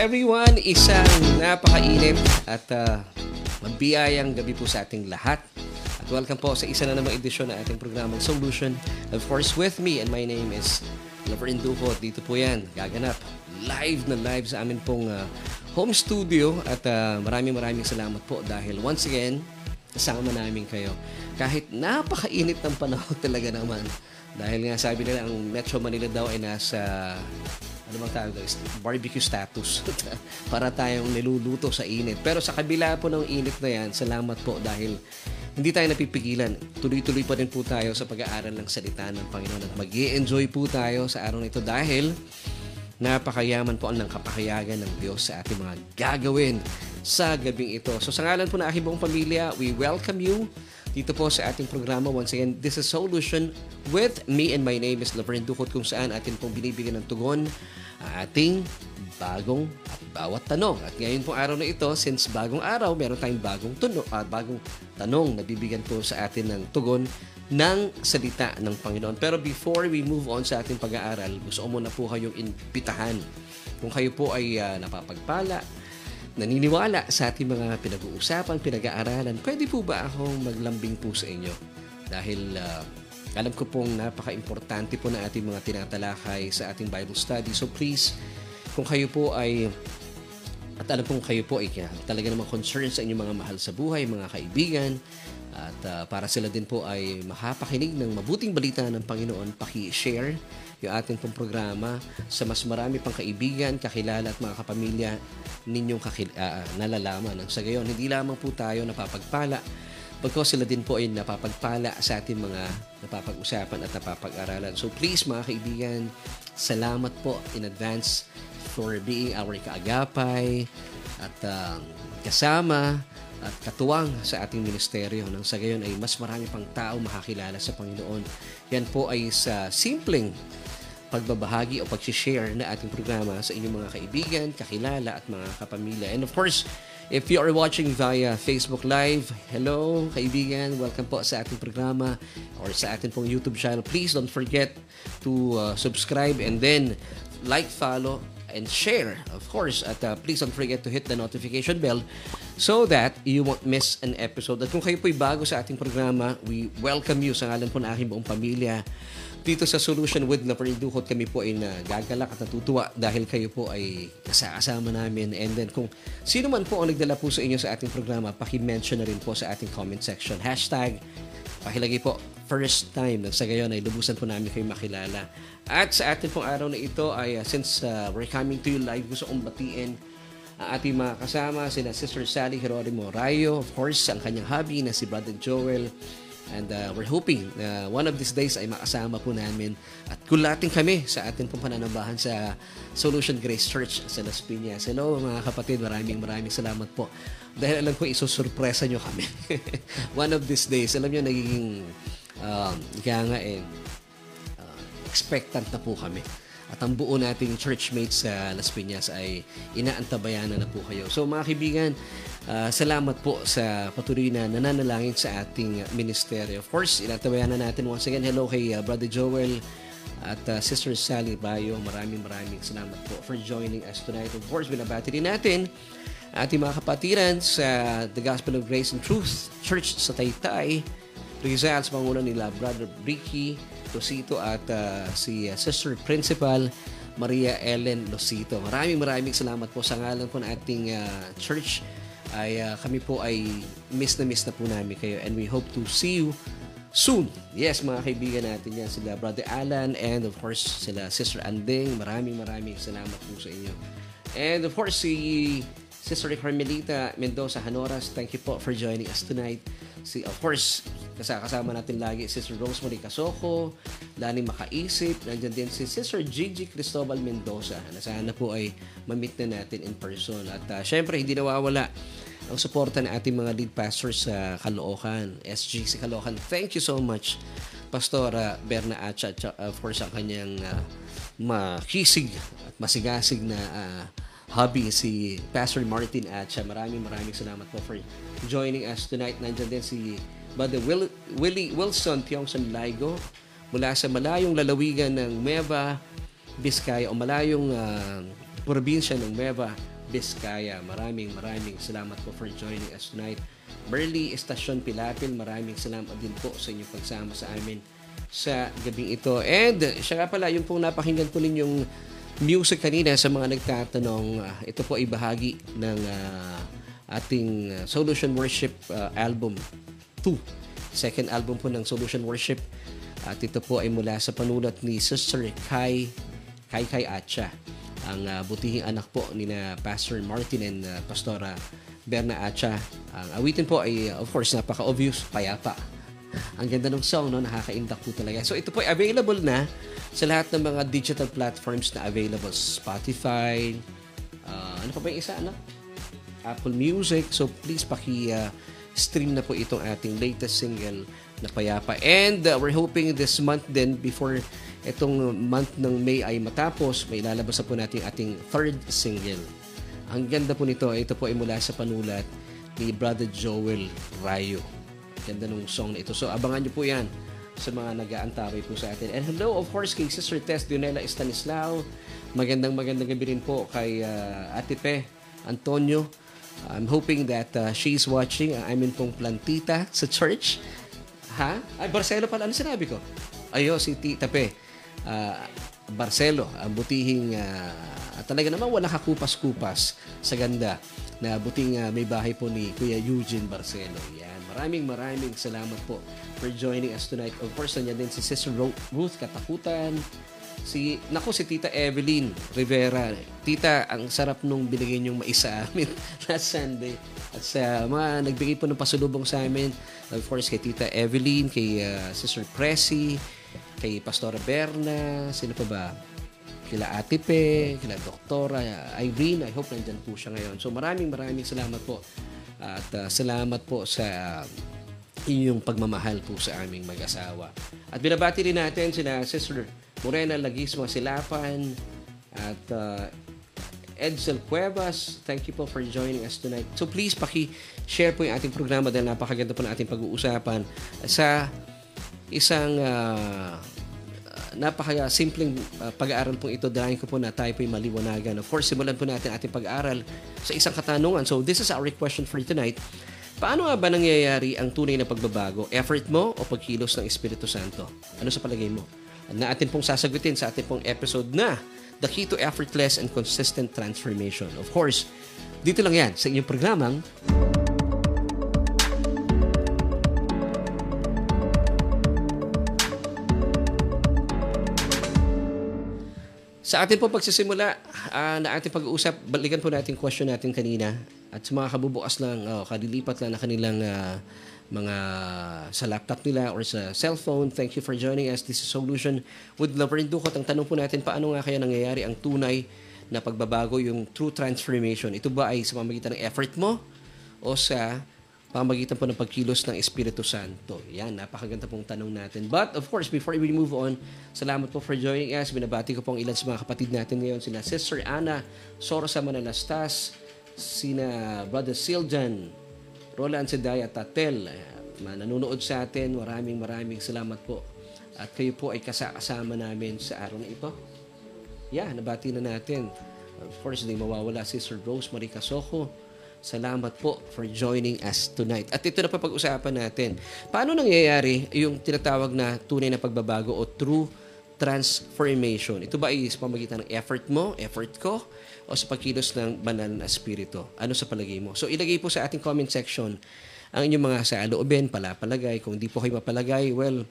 everyone. Isang napakainit at uh, mabiyayang gabi po sa ating lahat. At welcome po sa isa na namang edisyon ng ating programang Solution. Of course, with me and my name is Lover Induko. Dito po yan, gaganap live na live sa amin pong uh, home studio. At uh, maraming maraming salamat po dahil once again, kasama namin kayo. Kahit napakainit ng panahon talaga naman. Dahil nga sabi nila ang Metro Manila daw ay nasa ano bang tawag doon? Barbecue status. para tayong niluluto sa init. Pero sa kabila po ng init na yan, salamat po dahil hindi tayo napipigilan. Tuloy-tuloy pa rin po tayo sa pag-aaral ng salita ng Panginoon at mag enjoy po tayo sa araw na ito dahil napakayaman po ng kapakayagan ng Diyos sa ating mga gagawin sa gabing ito. So sa ngalan po ng aking buong pamilya, we welcome you dito po sa ating programa. Once again, this is Solution with me and my name is Laverne Dukot kung saan atin pong binibigyan ng tugon ating bagong at bawat tanong. At ngayon pong araw na ito, since bagong araw, meron tayong bagong, tuno, uh, bagong tanong na bibigyan po sa atin ng tugon ng salita ng Panginoon. Pero before we move on sa ating pag-aaral, gusto ko muna po kayong imbitahan. Kung kayo po ay uh, napapagpala, naniniwala sa ating mga pinag-uusapan, pinag-aaralan, pwede po ba akong maglambing po sa inyo? Dahil uh, alam ko pong napaka-importante po na ating mga tinatalakay sa ating Bible study. So please, kung kayo po ay at alam pong kayo po ay talaga namang concerned sa inyong mga mahal sa buhay, mga kaibigan, at uh, para sila din po ay makapakinig ng mabuting balita ng Panginoon, paki-share yung ating pong programa sa mas marami pang kaibigan, kakilala at mga kapamilya ninyong kakil- uh, nalalaman. Ang sa gayon, hindi lamang po tayo napapagpala Bagkos sila din po ay napapagpala sa ating mga napapag-usapan at napapag-aralan. So please mga kaibigan, salamat po in advance for being our kaagapay at uh, kasama at katuwang sa ating ministeryo nang sa gayon ay mas marami pang tao makakilala sa Panginoon. Yan po ay sa simpleng pagbabahagi o pag-share na ating programa sa inyong mga kaibigan, kakilala at mga kapamilya. And of course, If you are watching via Facebook Live, hello kaibigan, welcome po sa ating programa or sa ating pong YouTube channel. Please don't forget to uh, subscribe and then like, follow, and share, of course. At uh, please don't forget to hit the notification bell so that you won't miss an episode. At kung kayo po'y bago sa ating programa, we welcome you sa ngalan po ng aking buong pamilya dito sa Solution with na Duhot kami po ay nagagalak at natutuwa dahil kayo po ay kasama namin. And then kung sino man po ang nagdala po sa inyo sa ating programa, paki-mention na rin po sa ating comment section. Hashtag, pakilagay po, first time. Sa gayon ay lubusan po namin kayo makilala. At sa ating pong araw na ito ay uh, since uh, we're coming to you live, gusto kong batiin ang ating mga kasama, sina Sister Sally Heronimo Rayo, of course, ang kanyang hubby na si Brother Joel, And uh, we're hoping na one of these days ay makasama po namin at kulating kami sa ating pong pananambahan sa Solution Grace Church sa Las Piñas. Hello mga kapatid, maraming maraming salamat po. Dahil alam ko isusurpresa nyo kami. one of these days, alam nyo, nagiging um, kaya nga eh, uh, expectant na po kami. At ang buo nating churchmates sa Las Piñas ay inaantabayanan na po kayo. So mga kaibigan, uh, salamat po sa patuloy na nananalangin sa ating ministeryo. Of course, inantabayanan natin once again. Hello kay uh, Brother Joel at uh, Sister Sally Bayo. Maraming maraming salamat po for joining us tonight. Of course, binabati din natin ating mga kapatiran sa The Gospel of Grace and Truth Church sa Taytay. Rizal sa pangunan nila Brother Ricky Losito at uh, si uh, Sister Principal Maria Ellen Losito. Maraming maraming salamat po sa ngalan po ng ating uh, church. Ay uh, kami po ay miss na miss na po namin kayo and we hope to see you soon. Yes, mga kaibigan natin yan, sila Brother Alan and of course sila Sister Anding. Maraming maraming salamat po sa inyo. And of course si Sister Carmelita Mendoza Hanoras, thank you po for joining us tonight. Si, of course, kasama natin lagi Sister Rosemary Casoko, Lani Makaisip, nandiyan din si Sister Gigi Cristobal Mendoza na sana po ay mamit na natin in person. At uh, syempre, hindi nawawala ang suporta ng ating mga lead pastors sa Caloocan, SGC Caloocan. Thank you so much, Pastora Berna Acha, at of course, ang kanyang uh, makisig at masigasig na uh, hubby si Pastor Martin Acha. Maraming maraming salamat po for joining us tonight. Nandiyan din si Brother Will, Willie Wilson Tiongson Laigo mula sa malayong lalawigan ng Meva, Vizcaya o malayong uh, probinsya ng Nueva Vizcaya. Maraming maraming salamat po for joining us tonight. Merly Estasyon Pilapil, maraming salamat din po sa inyong pagsama sa amin sa gabing ito. And siya nga pala, yung pong napakinggan ko ninyong music kanina sa mga nagtatanong, uh, ito po ay bahagi ng uh, ating uh, Solution Worship uh, album 2. Second album po ng Solution Worship. At ito po ay mula sa panulat ni Sister Kai Kai Kai Acha ang uh, butihing anak po ni na Pastor Martin and uh, Pastora Berna Acha. Ang awitin po ay of course napaka-obvious, payapa. Ang ganda ng song, no? nakaka-indak po talaga. So ito po ay available na sa lahat ng mga digital platforms na available. Spotify, uh, ano pa ba yung isa, ano? Apple Music. So please paki uh, stream na po itong ating latest single na Payapa. And uh, we're hoping this month din before itong month ng May ay matapos, may lalabas na po natin ating third single. Ang ganda po nito, ito po ay mula sa panulat ni Brother Joel Rayo. Ganda ng song na ito. So abangan nyo po yan sa mga nag-aantabay po sa atin. And hello, of course, kay Sister Tess Dionela Estanislao. Magandang magandang gabi rin po kay uh, Ate Pe Antonio. I'm hoping that uh, she's watching. I'm in pong plantita sa church. Ha? Ay, Barcelo pala. Ano sinabi ko? Ayo, si Tita Pe. Uh, Barcelo, ang butihing uh, talaga naman wala kakupas-kupas sa ganda na buting uh, may bahay po ni Kuya Eugene Barcelo. Yan. Maraming maraming salamat po for joining us tonight. Of course, nandiyan din si Sister Ruth Katakutan, si nako si Tita Evelyn Rivera. Tita, ang sarap nung binigay niyong mais amin last Sunday. At sa mga nagbigay po ng pasulubong sa amin, of course kay Tita Evelyn, kay uh, Sister Pressy, kay Pastora Berna, sino pa ba? Kila Ate Pe, kila Doktora Irene, I hope nandyan po siya ngayon. So maraming maraming salamat po. At uh, salamat po sa inyong pagmamahal po sa aming mag-asawa. At binabati rin natin sina Sister Morena Lagisma Silapan at uh, Edsel Cuevas. Thank you po for joining us tonight. So please paki-share po yung ating programa dahil napakaganda po ng ating pag-uusapan sa isang uh, napaka-simpleng uh, pag-aaral po ito dahil ko po na tayo po maliwanagan. Of course, simulan po natin ating pag-aaral sa isang katanungan. So this is our question for tonight. Paano nga ba nangyayari ang tunay na pagbabago? Effort mo o pagkilos ng Espiritu Santo? Ano sa palagay mo? na atin pong sasagutin sa ating pong episode na The Key to Effortless and Consistent Transformation. Of course, dito lang yan sa inyong programang Sa ating po pagsisimula uh, na ating pag-uusap, balikan po natin question natin kanina at sa mga kabubukas lang, oh, kadilipat lang na kanilang uh, mga sa laptop nila or sa cellphone. Thank you for joining us. This is Solution with Laverne Ducot. Ang tanong po natin, paano nga kaya nangyayari ang tunay na pagbabago, yung true transformation? Ito ba ay sa pamagitan ng effort mo o sa pamagitan po ng pagkilos ng Espiritu Santo? Yan, napakaganda pong tanong natin. But of course, before we move on, salamat po for joining us. Binabati ko pong ilan sa mga kapatid natin ngayon. Sina Sister Ana Sorosa Manalastas, sina Brother Siljan Roland Sedaya Tatel, nanonood sa atin. Maraming maraming salamat po. At kayo po ay kasama namin sa araw na ito. Yeah, nabati na natin. Of course, hindi mawawala si Sir Rosemary Casoko. Salamat po for joining us tonight. At ito na pa pag-usapan natin. Paano nangyayari yung tinatawag na tunay na pagbabago o true transformation? Ito ba ay sa pamagitan ng effort mo, effort ko, o sa pagkilos ng banal na espiritu? Ano sa palagay mo? So ilagay po sa ating comment section ang inyong mga sa loobin, palapalagay. Kung hindi po kayo mapalagay, well,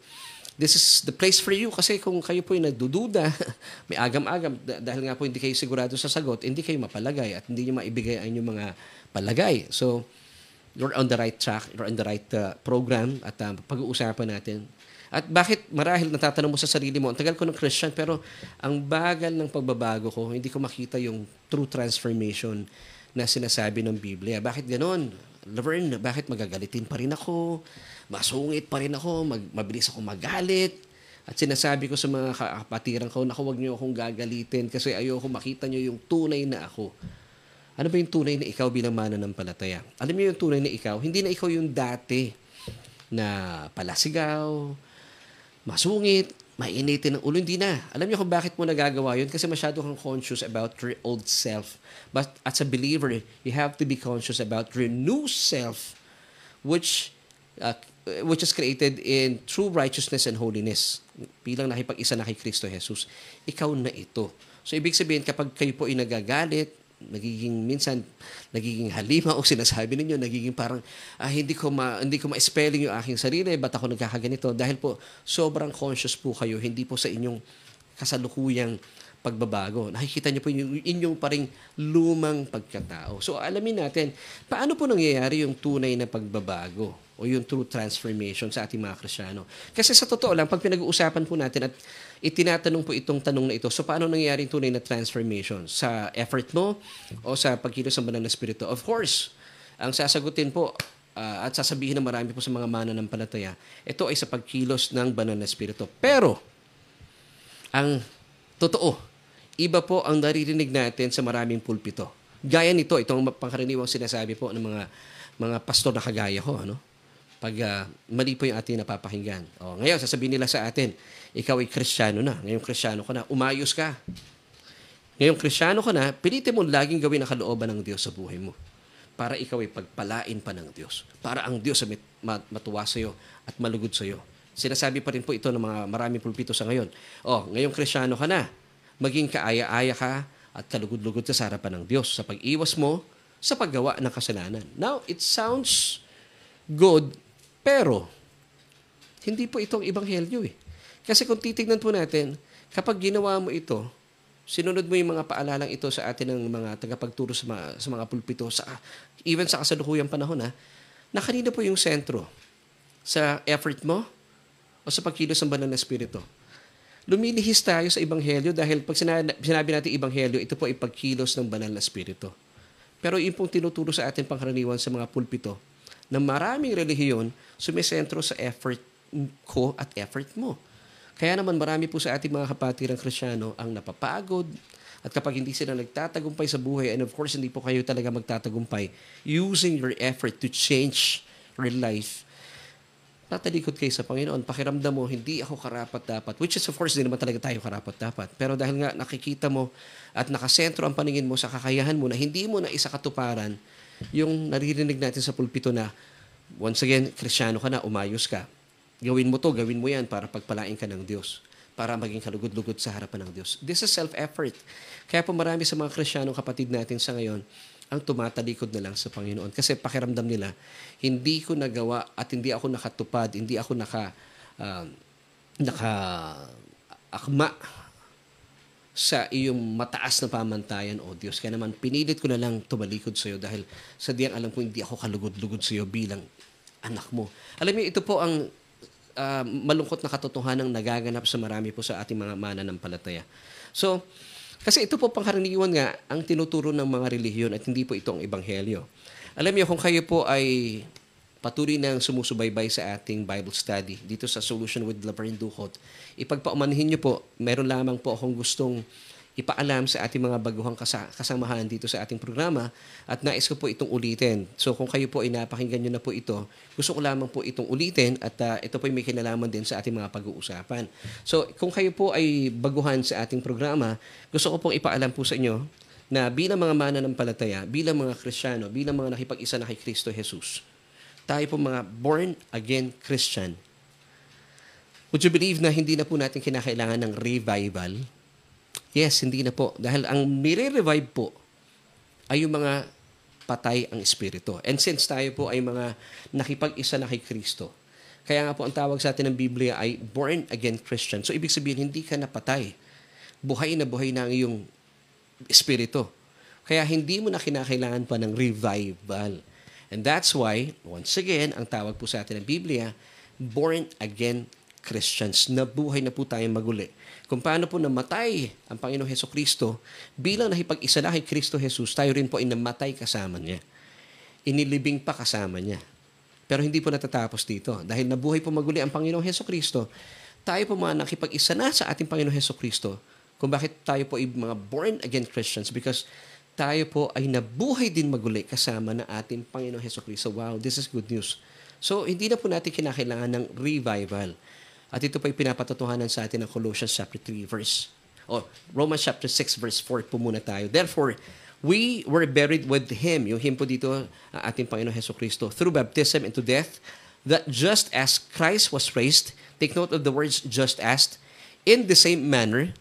this is the place for you kasi kung kayo po ay nagdududa, may agam-agam, dahil nga po hindi kayo sigurado sa sagot, hindi kayo mapalagay at hindi nyo maibigay ang inyong mga palagay. So, you're on the right track, you're on the right uh, program at uh, pag-uusapan natin at bakit marahil natatanong mo sa sarili mo, ang tagal ko ng Christian pero ang bagal ng pagbabago ko, hindi ko makita yung true transformation na sinasabi ng Biblia. Bakit ganon? Laverne, bakit magagalitin pa rin ako? Masungit pa rin ako? Mag, mabilis ako magalit? At sinasabi ko sa mga kapatiran ko, naku, huwag niyo akong gagalitin kasi ayoko makita niyo yung tunay na ako. Ano ba yung tunay na ikaw bilang mananampalataya? Alam niyo yung tunay na ikaw? Hindi na ikaw yung dati na palasigaw, masungit, mainitin ng ulo. Hindi na. Alam niyo kung bakit mo nagagawa yun? Kasi masyado kang conscious about your old self. But as a believer, you have to be conscious about your new self, which uh, which is created in true righteousness and holiness. Bilang nakipag-isa na kay Kristo Jesus, ikaw na ito. So, ibig sabihin, kapag kayo po ay nagagalit, nagiging minsan nagiging halima o sinasabi ninyo nagiging parang ah, hindi ko ma hindi ko ma-spelling yung aking sarili ba't ako nagkakaganito dahil po sobrang conscious po kayo hindi po sa inyong kasalukuyang pagbabago. Nakikita niyo po yung inyong paring lumang pagkatao. So alamin natin, paano po nangyayari yung tunay na pagbabago o yung true transformation sa ating mga Krisyano. Kasi sa totoo lang, pag pinag-uusapan po natin at itinatanong po itong tanong na ito, so paano nangyayari yung tunay na transformation? Sa effort mo o sa pagkilos ng banal na spirito? Of course, ang sasagutin po uh, at sasabihin ng marami po sa mga mananampalataya, ito ay sa pagkilos ng banal na spirito. Pero, ang totoo, iba po ang naririnig natin sa maraming pulpito. Gaya nito, itong pangkaraniwang sinasabi po ng mga mga pastor na kagaya ko, ano? Pag uh, mali po yung ating napapakinggan. O, ngayon, sasabihin nila sa atin, ikaw ay kristyano na. Ngayon, kristyano ka na. Umayos ka. Ngayon, kristyano ka na, pilitin mo laging gawin ang kalooban ng Diyos sa buhay mo. Para ikaw ay pagpalain pa ng Diyos. Para ang Diyos ay matuwa sa iyo at malugod sa iyo. Sinasabi pa rin po ito ng mga maraming pulpito sa ngayon. O, ngayong kristyano ka na. Maging kaaya-aya ka at kalugod-lugod ka sa harapan ng Diyos sa pag-iwas mo sa paggawa ng kasalanan. Now, it sounds good pero, hindi po itong ibanghelyo eh. Kasi kung titignan po natin, kapag ginawa mo ito, sinunod mo yung mga paalalang ito sa atin ng mga tagapagturo sa mga, sa mga pulpito, sa, even sa kasalukuyang panahon ha, na kanina po yung sentro sa effort mo o sa pagkilos ng banal na espiritu. Lumilihis tayo sa Ebanghelyo dahil pag sinabi, sinabi natin Ebanghelyo, ito po ay pagkilos ng banal na espiritu. Pero yung pong tinuturo sa atin pangkaraniwan sa mga pulpito, na maraming relihiyon sumisentro sa effort ko at effort mo. Kaya naman marami po sa ating mga kapatirang krisyano ang napapagod at kapag hindi sila nagtatagumpay sa buhay and of course hindi po kayo talaga magtatagumpay using your effort to change your life, tatalikod kayo sa Panginoon. Pakiramdam mo, hindi ako karapat dapat. Which is of course, hindi naman talaga tayo karapat dapat. Pero dahil nga nakikita mo at nakasentro ang paningin mo sa kakayahan mo na hindi mo na isa katuparan, yung naririnig natin sa pulpito na, once again, krisyano ka na, umayos ka. Gawin mo to, gawin mo yan para pagpalain ka ng Diyos para maging kalugod-lugod sa harapan ng Diyos. This is self-effort. Kaya po marami sa mga Kristiyanong kapatid natin sa ngayon ang tumatalikod na lang sa Panginoon. Kasi pakiramdam nila, hindi ko nagawa at hindi ako nakatupad, hindi ako naka, uh, naka akma sa iyong mataas na pamantayan, O Diyos. Kaya naman, pinilit ko na lang tumalikod sa iyo dahil sa diyang alam ko hindi ako kalugod-lugod sa iyo bilang anak mo. Alam niyo, ito po ang uh, malungkot na katotohanan nagaganap sa marami po sa ating mga mananampalataya. So, kasi ito po pangkaraniwan nga ang tinuturo ng mga relihiyon at hindi po ito ang ebanghelyo. Alam niyo, kung kayo po ay patuloy nang sumusubaybay sa ating Bible study dito sa Solution with Laverne Duhot, ipagpaumanhin niyo po, meron lamang po akong gustong ipaalam sa ating mga baguhang kasamahan dito sa ating programa at nais ko po itong ulitin. So kung kayo po ay napakinggan nyo na po ito, gusto ko lamang po itong ulitin at uh, ito po ay may kinalaman din sa ating mga pag-uusapan. So kung kayo po ay baguhan sa ating programa, gusto ko pong ipaalam po sa inyo na bilang mga mananampalataya, bilang mga Kristiyano, bilang mga nakipag-isa na kay Kristo Jesus, tayo po mga born-again Christian, would you believe na hindi na po natin kinakailangan ng revival? Yes, hindi na po. Dahil ang nire-revive po ay yung mga patay ang espiritu. And since tayo po ay mga nakipag-isa na kay Kristo, kaya nga po ang tawag sa atin ng Biblia ay born-again Christian. So ibig sabihin, hindi ka napatay. Buhay na buhay na ang iyong espiritu. Kaya hindi mo na kinakailangan pa ng revival. And that's why, once again, ang tawag po sa atin ng Biblia, born again Christians. Nabuhay na po tayong maguli. Kung paano po namatay ang Panginoong Heso Kristo, bilang nakipag-isa na kay Kristo Jesus, tayo rin po ay namatay kasama niya. Inilibing pa kasama niya. Pero hindi po natatapos dito. Dahil nabuhay po maguli ang Panginoong Heso Kristo, tayo po mga nakipag-isa na sa ating Panginoong Heso Kristo, kung bakit tayo po ay mga born-again Christians because tayo po ay nabuhay din maguli kasama ng ating Panginoong Heso Kristo. Wow, this is good news. So, hindi na po natin kinakailangan ng revival. At ito pa yung pinapatotohanan sa atin ng Colossians chapter 3 verse o Romans chapter 6 verse 4 po muna tayo. Therefore, we were buried with Him. Yung Him po dito, ang ating Panginoon Heso Kristo, through baptism into death, that just as Christ was raised, take note of the words just as, in the same manner,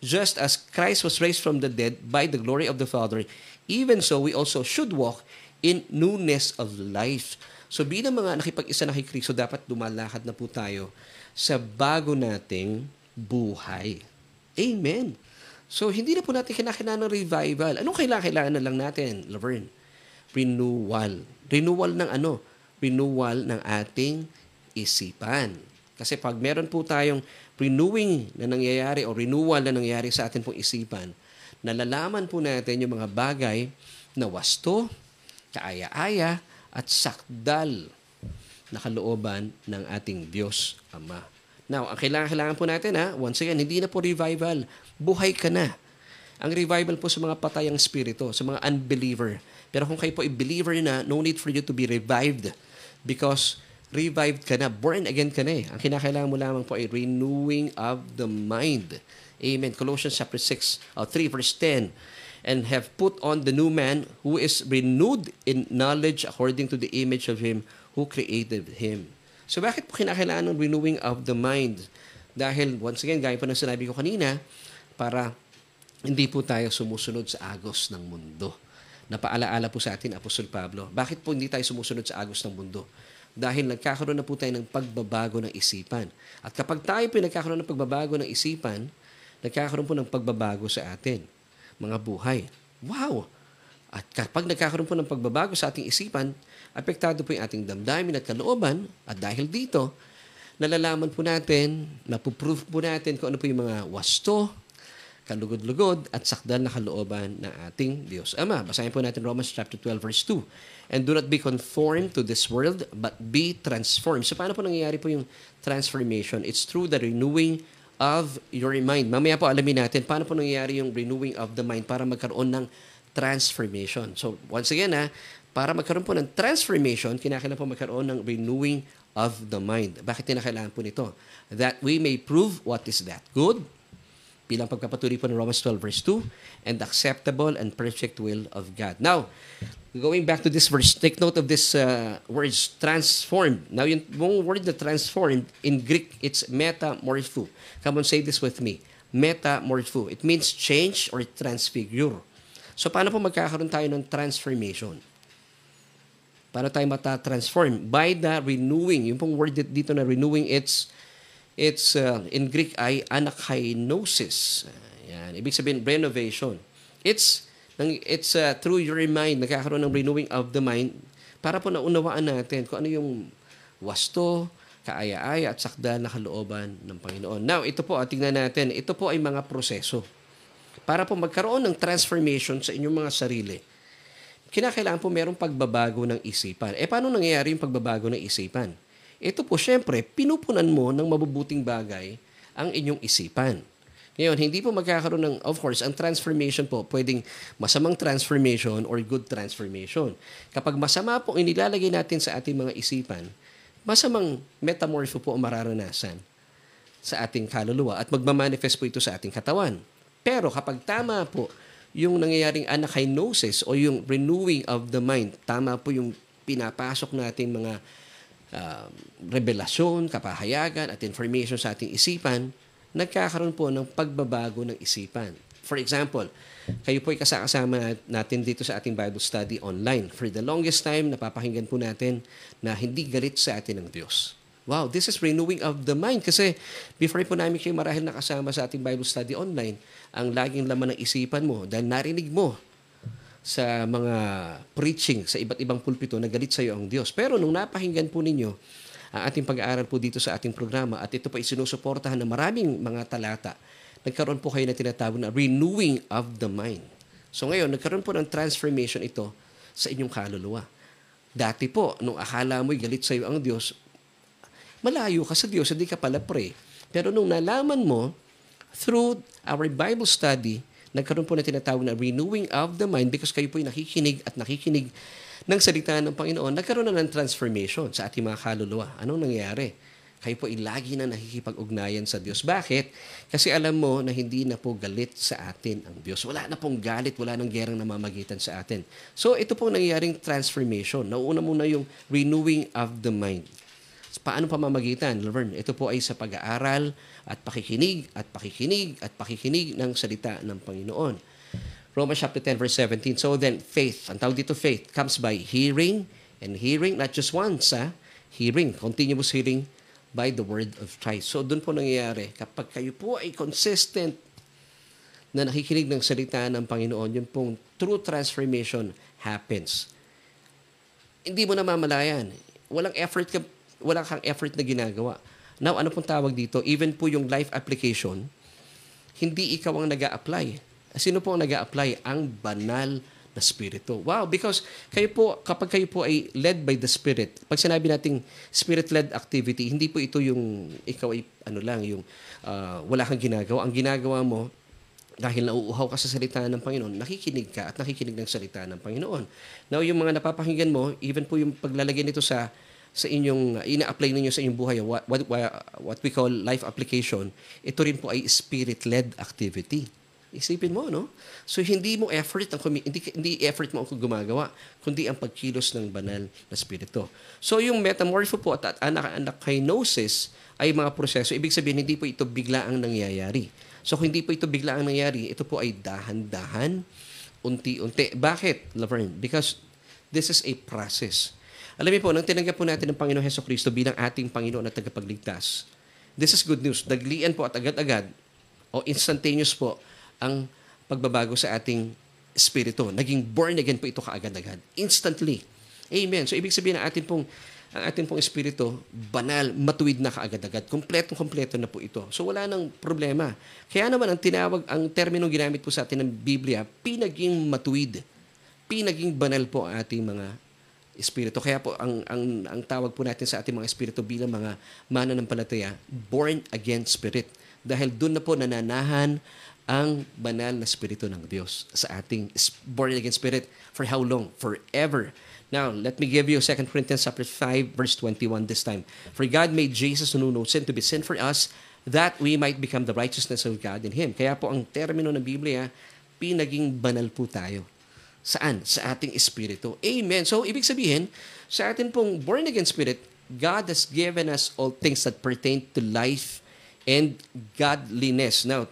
just as Christ was raised from the dead by the glory of the Father, even so we also should walk in newness of life. So bilang mga nakipag-isa na kay Kristo, dapat dumalakad na po tayo sa bago nating buhay. Amen. So, hindi na po natin kinakailangan ng revival. Anong kailangan, kailangan na lang natin, Laverne? Renewal. Renewal ng ano? Renewal ng ating isipan. Kasi pag meron po tayong renewing na nangyayari o renewal na nangyayari sa atin pong isipan, nalalaman po natin yung mga bagay na wasto, kaaya-aya, at sakdal na kalooban ng ating Diyos Ama. Now, ang kailangan, kailangan po natin, ha, once again, hindi na po revival. Buhay ka na. Ang revival po sa mga patayang spirito, sa mga unbeliever. Pero kung kayo po ay believer na, no need for you to be revived because revived ka na, born again ka na eh. Ang kinakailangan mo lamang po ay renewing of the mind. Amen. Colossians chapter 6, uh, 3 verse 10 and have put on the new man who is renewed in knowledge according to the image of him who created him. So bakit po kinakailangan ng renewing of the mind? Dahil once again, gaya po ng sinabi ko kanina, para hindi po tayo sumusunod sa agos ng mundo. Napaalaala po sa atin, Apostol Pablo, bakit po hindi tayo sumusunod sa agos ng mundo? Dahil nagkakaroon na po tayo ng pagbabago ng isipan. At kapag tayo po nagkakaroon ng pagbabago ng isipan, nagkakaroon po ng pagbabago sa atin, mga buhay. Wow! At kapag nagkakaroon po ng pagbabago sa ating isipan, apektado po yung ating damdamin at kalooban. At dahil dito, nalalaman po natin, napuprove po natin kung ano po yung mga wasto, kalugod-lugod at sakdal na kalooban ng ating Diyos Ama. Basahin po natin Romans chapter 12 verse 2. And do not be conformed to this world, but be transformed. So paano po nangyayari po yung transformation? It's through the renewing of your mind. Mamaya po alamin natin paano po nangyayari yung renewing of the mind para magkaroon ng transformation. So once again ha, para magkaroon po ng transformation, kinakailangan po magkaroon ng renewing of the mind. Bakit kinakailangan po nito? That we may prove what is that good, bilang pagpapatuloy po ng Romans 12 verse 2, and acceptable and perfect will of God. Now, going back to this verse, take note of this uh, words, transformed. Now, yung, yung word na transformed, in Greek, it's metamorpho. Come on, say this with me. Metamorpho. It means change or transfigure. So, paano po magkakaroon tayo ng transformation? Paano tayo mata-transform? By the renewing. Yung pong word dito na renewing, it's it's uh, in Greek ay anakainosis. Yan. Ibig sabihin, renovation. It's it's uh, through your mind, nagkakaroon ng renewing of the mind para po naunawaan natin kung ano yung wasto, kaaya-aya at sakdal na kalooban ng Panginoon. Now, ito po, at tingnan natin, ito po ay mga proseso para po magkaroon ng transformation sa inyong mga sarili kinakailangan po merong pagbabago ng isipan. Eh, paano nangyayari yung pagbabago ng isipan? Ito po, syempre, pinupunan mo ng mabubuting bagay ang inyong isipan. Ngayon, hindi po magkakaroon ng, of course, ang transformation po, pwedeng masamang transformation or good transformation. Kapag masama po inilalagay natin sa ating mga isipan, masamang metamorpho po ang mararanasan sa ating kaluluwa at magmamanifest po ito sa ating katawan. Pero kapag tama po yung nangyayaring anakinosis o yung renewing of the mind. Tama po yung pinapasok natin mga uh, revelasyon, kapahayagan at information sa ating isipan, nagkakaroon po ng pagbabago ng isipan. For example, kayo po ay kasama natin dito sa ating Bible study online. For the longest time, napapakinggan po natin na hindi galit sa atin ng Diyos. Wow, this is renewing of the mind. Kasi before po namin kayo marahil nakasama sa ating Bible study online, ang laging laman ng isipan mo dahil narinig mo sa mga preaching sa iba't ibang pulpito na galit sa iyo ang Diyos. Pero nung napahinggan po ninyo ang ating pag-aaral po dito sa ating programa at ito pa isinusuportahan ng maraming mga talata, nagkaroon po kayo na tinatawag na renewing of the mind. So ngayon, nagkaroon po ng transformation ito sa inyong kaluluwa. Dati po, nung akala mo'y galit sa iyo ang Diyos, malayo ka sa Diyos, hindi ka pala pray. Pero nung nalaman mo, through our Bible study, nagkaroon po na tinatawag na renewing of the mind because kayo po ay nakikinig at nakikinig ng salita ng Panginoon, nagkaroon na ng transformation sa ating mga kaluluwa. Anong nangyayari? kayo po ay na nakikipag-ugnayan sa Diyos. Bakit? Kasi alam mo na hindi na po galit sa atin ang Diyos. Wala na pong galit, wala nang gerang namamagitan sa atin. So ito pong nangyayaring transformation. Nauuna muna yung renewing of the mind. Paano pamamagitan? Laverne, ito po ay sa pag-aaral at pakikinig at pakikinig at pakikinig ng salita ng Panginoon. Romans chapter 10 verse 17. So then, faith, ang tawag dito faith, comes by hearing and hearing, not just once, ha? hearing, continuous hearing by the word of Christ. So doon po nangyayari, kapag kayo po ay consistent na nakikinig ng salita ng Panginoon, yun pong true transformation happens. Hindi mo namamalayan. Walang effort ka wala kang effort na ginagawa. Now, ano pong tawag dito? Even po yung life application, hindi ikaw ang nag apply Sino po ang nag apply Ang banal na Spirito. Wow, because kayo po, kapag kayo po ay led by the Spirit, pag sinabi nating Spirit-led activity, hindi po ito yung ikaw ay ano lang, yung uh, wala kang ginagawa. Ang ginagawa mo, dahil nauuhaw ka sa salita ng Panginoon, nakikinig ka at nakikinig ng salita ng Panginoon. Now, yung mga napapakinggan mo, even po yung paglalagay nito sa sa inyong ina-apply ninyo sa inyong buhay what, what what we call life application ito rin po ay spirit led activity isipin mo no? So hindi mo effort ang hindi hindi effort mo ang gumagawa kundi ang pagkilos ng banal na spirito so yung metamorpho po at anakinosis ay mga proseso. Ibig sabihin hindi po ito bigla ang nangyayari. So kung hindi po ito bigla ang nangyayari ito po ay dahan-dahan unti-unti. Bakit Laverne? Because this is a process. Alam niyo po, nang tinanggap po natin ng Panginoon Heso Kristo bilang ating Panginoon at tagapagligtas, this is good news. Daglian po at agad-agad o instantaneous po ang pagbabago sa ating espiritu. Naging born again po ito kaagad-agad. Instantly. Amen. So, ibig sabihin ng atin pong ang ating pong espiritu, banal, matuwid na kaagad-agad. Kompletong-kompleto na po ito. So wala nang problema. Kaya naman ang tinawag, ang terminong ginamit po sa atin ng Biblia, pinaging matuwid. Pinaging banal po ang ating mga espiritu. Kaya po ang ang ang tawag po natin sa ating mga espiritu bilang mga mananampalataya, born again spirit. Dahil doon na po nananahan ang banal na espiritu ng Diyos sa ating born again spirit for how long? Forever. Now, let me give you 2 Corinthians chapter 5 verse 21 this time. For God made Jesus who knew no sin to be sin for us that we might become the righteousness of God in Him. Kaya po ang termino ng Biblia, pinaging banal po tayo. Saan? Sa ating espiritu. Amen. So, ibig sabihin, sa atin pong born again spirit, God has given us all things that pertain to life and godliness. Now,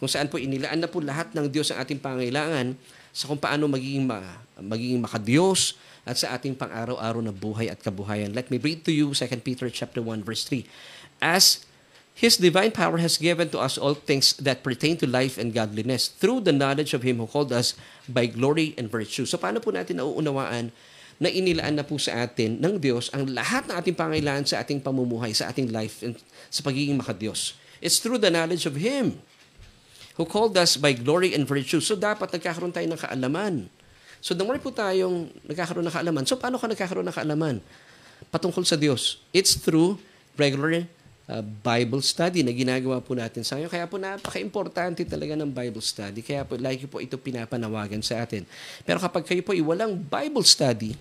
kung saan po inilaan na po lahat ng Diyos ang ating pangailangan sa kung paano magiging, ma, magiging makadiyos at sa ating pang-araw-araw na buhay at kabuhayan. Let me read to you 2 Peter chapter 1 verse 3. As His divine power has given to us all things that pertain to life and godliness through the knowledge of Him who called us by glory and virtue. So paano po natin nauunawaan na inilaan na po sa atin ng Diyos ang lahat ng ating pangailangan sa ating pamumuhay, sa ating life, and sa pagiging makadiyos? It's through the knowledge of Him who called us by glory and virtue. So dapat nagkakaroon tayo ng kaalaman. So the more po tayong nagkakaroon ng kaalaman, so paano ka nagkakaroon ng kaalaman? Patungkol sa Diyos. It's through regular uh, Bible study na ginagawa po natin sa ngayon. Kaya po napaka-importante talaga ng Bible study. Kaya po like po ito pinapanawagan sa atin. Pero kapag kayo po walang Bible study,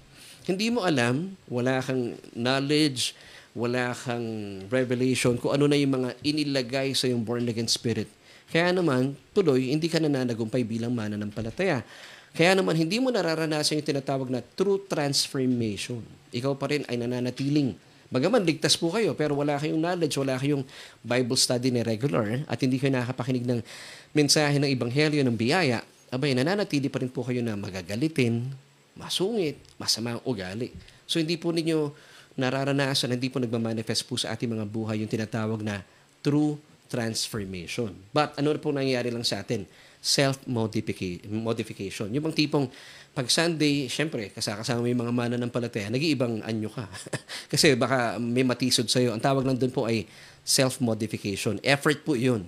hindi mo alam, wala kang knowledge, wala kang revelation kung ano na yung mga inilagay sa yung born again spirit. Kaya naman, tuloy, hindi ka nananagumpay bilang mananampalataya. Kaya naman, hindi mo nararanasan yung tinatawag na true transformation. Ikaw pa rin ay nananatiling Bagaman ligtas po kayo pero wala kayong knowledge, wala kayong Bible study na regular at hindi kayo nakakapakinig ng mensahe ng ebanghelyo ng biyaya, abay nananatili pa rin po kayo na magagalitin, masungit, masama ang ugali. So hindi po ninyo nararanasan, hindi po nagmamanifest po sa ating mga buhay yung tinatawag na true transformation. But ano po nangyayari lang sa atin? Self-modification. Yung bang tipong pag Sunday, syempre, kasakasama mo yung mga mana ng palataya, nag-iibang anyo ka. Kasi baka may matisod sa'yo. Ang tawag lang doon po ay self-modification. Effort po yun.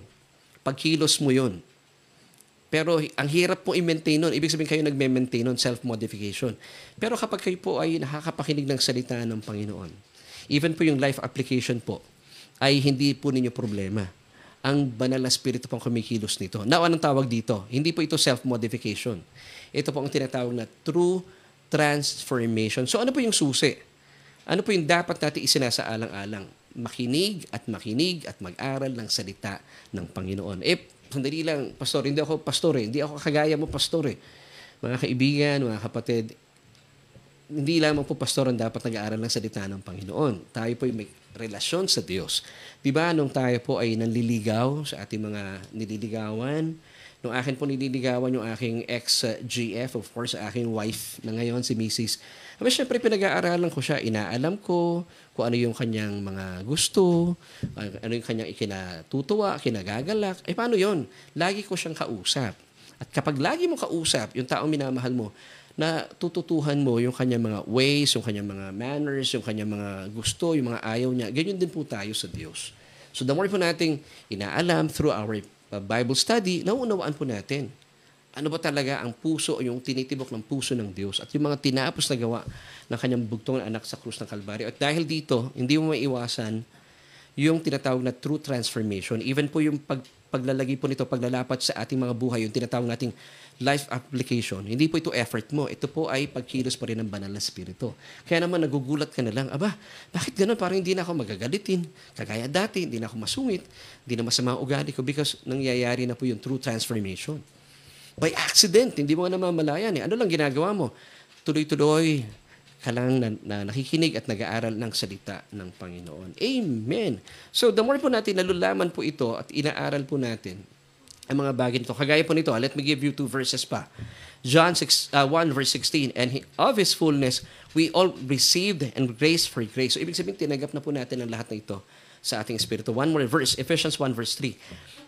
Pagkilos mo yun. Pero ang hirap po i-maintain nun. Ibig sabihin kayo nagme-maintain nun, self-modification. Pero kapag kayo po ay nakakapakinig ng salita ng Panginoon, even po yung life application po, ay hindi po ninyo problema. Ang banal na spirito pong kumikilos nito. Now, anong tawag dito? Hindi po ito self-modification. Ito po ang tinatawag na true transformation. So ano po yung susi? Ano po yung dapat natin isinasaalang-alang? makinig at makinig at mag-aral ng salita ng Panginoon. Eh, sandali lang, pastor, hindi ako pastor eh. Hindi ako kagaya mo, pastor eh. Mga kaibigan, mga kapatid, hindi lamang po pastor ang dapat nag-aaral ng salita ng Panginoon. Tayo po ay may relasyon sa Diyos. Di ba, nung tayo po ay nanliligaw sa ating mga nililigawan, nung akin po nililigawan yung aking ex-GF, of course, aking wife na ngayon, si Mrs. Aba, syempre, pinag-aaralan ko siya. Inaalam ko kung ano yung kanyang mga gusto, ano yung kanyang ikinatutuwa, kinagagalak. Eh, paano yon? Lagi ko siyang kausap. At kapag lagi mo kausap, yung taong minamahal mo, na tututuhan mo yung kanyang mga ways, yung kanyang mga manners, yung kanyang mga gusto, yung mga ayaw niya. Ganyan din po tayo sa Diyos. So the more po nating inaalam through our uh, Bible study, nauunawaan po natin ano ba talaga ang puso o yung tinitibok ng puso ng Diyos at yung mga tinapos na gawa ng kanyang bugtong na anak sa krus ng Kalbaryo. At dahil dito, hindi mo maiwasan yung tinatawag na true transformation. Even po yung pag, paglalagay po nito, paglalapat sa ating mga buhay, yung tinatawag nating life application. Hindi po ito effort mo. Ito po ay pagkilos pa rin ng banal na spirito. Kaya naman nagugulat ka na lang, aba, bakit ganun? Parang hindi na ako magagalitin. Kagaya dati, hindi na ako masungit. Hindi na masama ugali ko because nangyayari na po yung true transformation. By accident, hindi mo namamalayan. Eh. Ano lang ginagawa mo? Tuloy-tuloy ka lang na, na nakikinig at nag-aaral ng salita ng Panginoon. Amen. So the more po natin nalulaman po ito at inaaral po natin, ang mga bagay nito. Kagaya po nito, let me give you two verses pa. John 6, uh, 1 verse 16, And he, of His fullness, we all received and grace for grace. So ibig sabihin, tinagap na po natin ang lahat na ito sa ating espiritu. One more verse, Ephesians 1 verse 3.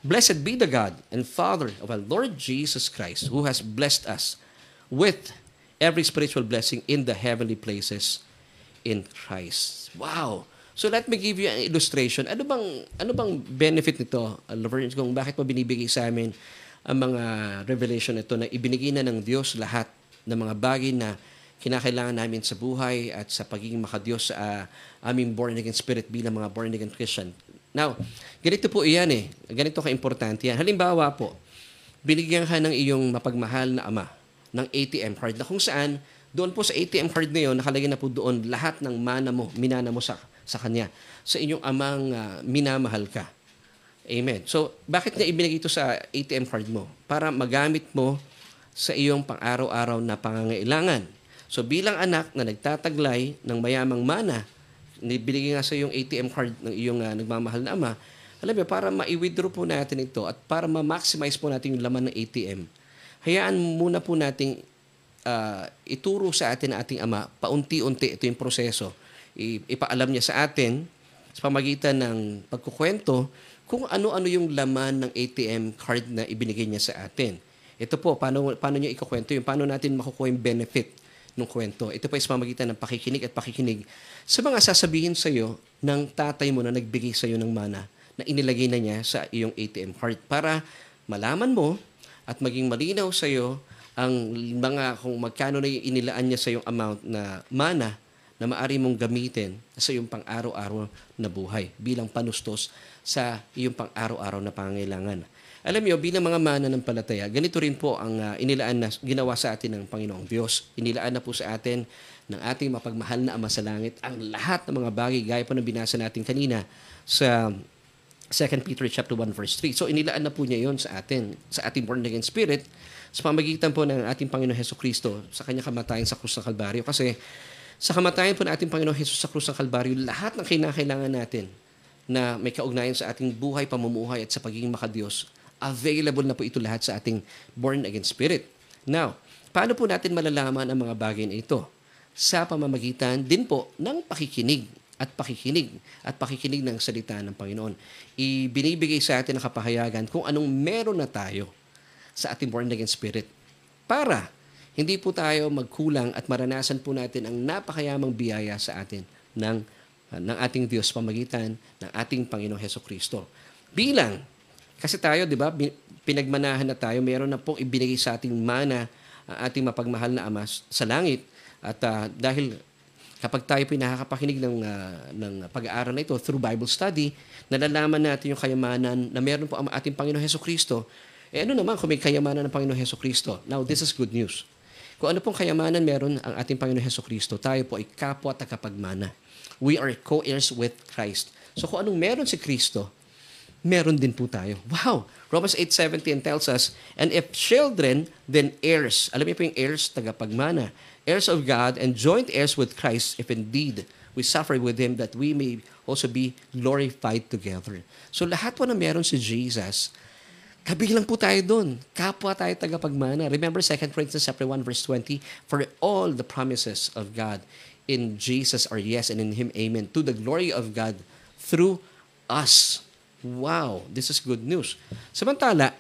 Blessed be the God and Father of our Lord Jesus Christ, who has blessed us with every spiritual blessing in the heavenly places in Christ. Wow! So let me give you an illustration. Ano bang ano bang benefit nito, Laverne, kung bakit mo binibigay sa amin ang mga revelation nito na ibinigay na ng Diyos lahat ng mga bagay na kinakailangan namin sa buhay at sa pagiging makadiyos sa uh, aming born again spirit bilang mga born again Christian. Now, ganito po iyan eh. Ganito ka-importante yan. Halimbawa po, binigyan ka ng iyong mapagmahal na ama ng ATM card na kung saan doon po sa ATM card na yun, nakalagay na po doon lahat ng mana mo, minana mo sa sa Kanya, sa inyong amang uh, minamahal ka. Amen. So, bakit niya ibinigay ito sa ATM card mo? Para magamit mo sa iyong pang-araw-araw na pangangailangan. So, bilang anak na nagtataglay ng mayamang mana, binigay nga sa iyong ATM card ng iyong uh, nagmamahal na ama, alam mo, para ma-withdraw po natin ito at para ma-maximize po natin yung laman ng ATM, hayaan muna po nating uh, ituro sa atin ng ating ama, paunti-unti, ito yung proseso ipaalam niya sa atin sa pamagitan ng pagkukwento kung ano-ano yung laman ng ATM card na ibinigay niya sa atin. Ito po, paano, paano niya ikukwento yung paano natin makukuha yung benefit ng kwento. Ito po sa pamagitan ng pakikinig at pakikinig sa mga sasabihin sa iyo ng tatay mo na nagbigay sa iyo ng mana na inilagay na niya sa iyong ATM card para malaman mo at maging malinaw sa iyo ang mga kung magkano na inilaan niya sa iyong amount na mana na maari mong gamitin sa iyong pang-araw-araw na buhay bilang panustos sa iyong pang-araw-araw na pangangailangan. Alam niyo, bilang mga mananampalataya, ganito rin po ang uh, inilaan na ginawa sa atin ng Panginoong Diyos. Inilaan na po sa atin ng ating mapagmahal na Ama sa Langit ang lahat ng mga bagay gaya po na binasa natin kanina sa 2 Peter chapter 1 verse 3. So inilaan na po niya 'yon sa atin, sa ating born again spirit sa pamagitan po ng ating Panginoon Heso Kristo sa kanyang kamatayan sa krus ng Kalbaryo kasi sa kamatayan po ng ating Panginoon Jesus sa krus ng Kalbaryo, lahat ng kinakailangan natin na may kaugnayan sa ating buhay, pamumuhay at sa pagiging makadiyos, available na po ito lahat sa ating born-again spirit. Now, paano po natin malalaman ang mga bagay na ito? Sa pamamagitan din po ng pakikinig at pakikinig at pakikinig ng salita ng Panginoon. Ibinibigay sa atin ang kapahayagan kung anong meron na tayo sa ating born-again spirit para hindi po tayo magkulang at maranasan po natin ang napakayamang biyaya sa atin ng, ng ating Diyos pamagitan ng ating Panginoong Heso Kristo. Bilang, kasi tayo, di ba, pinagmanahan na tayo, meron na pong ibinigay sa ating mana ating mapagmahal na Ama sa langit. At uh, dahil kapag tayo po nakakapakinig ng, uh, ng pag-aaral na ito through Bible study, nalalaman natin yung kayamanan na meron po ang ating Panginoong Heso Kristo. Eh ano naman kung may kayamanan ng Panginoong Heso Kristo? Now, this is good news. Kung ano pong kayamanan meron ang ating Panginoon Heso Kristo, tayo po ay kapwa tagapagmana. We are co-heirs with Christ. So kung anong meron si Kristo, meron din po tayo. Wow! Romans 8.17 tells us, And if children, then heirs. Alam niyo po yung heirs, tagapagmana. Heirs of God and joint heirs with Christ, if indeed we suffer with Him, that we may also be glorified together. So lahat po na meron si Jesus, kabilang po tayo doon. Kapwa tayo tagapagmana. Remember 2 Corinthians chapter 1 verse 20, For all the promises of God in Jesus are yes, and in Him amen, to the glory of God through us. Wow, this is good news. Samantala,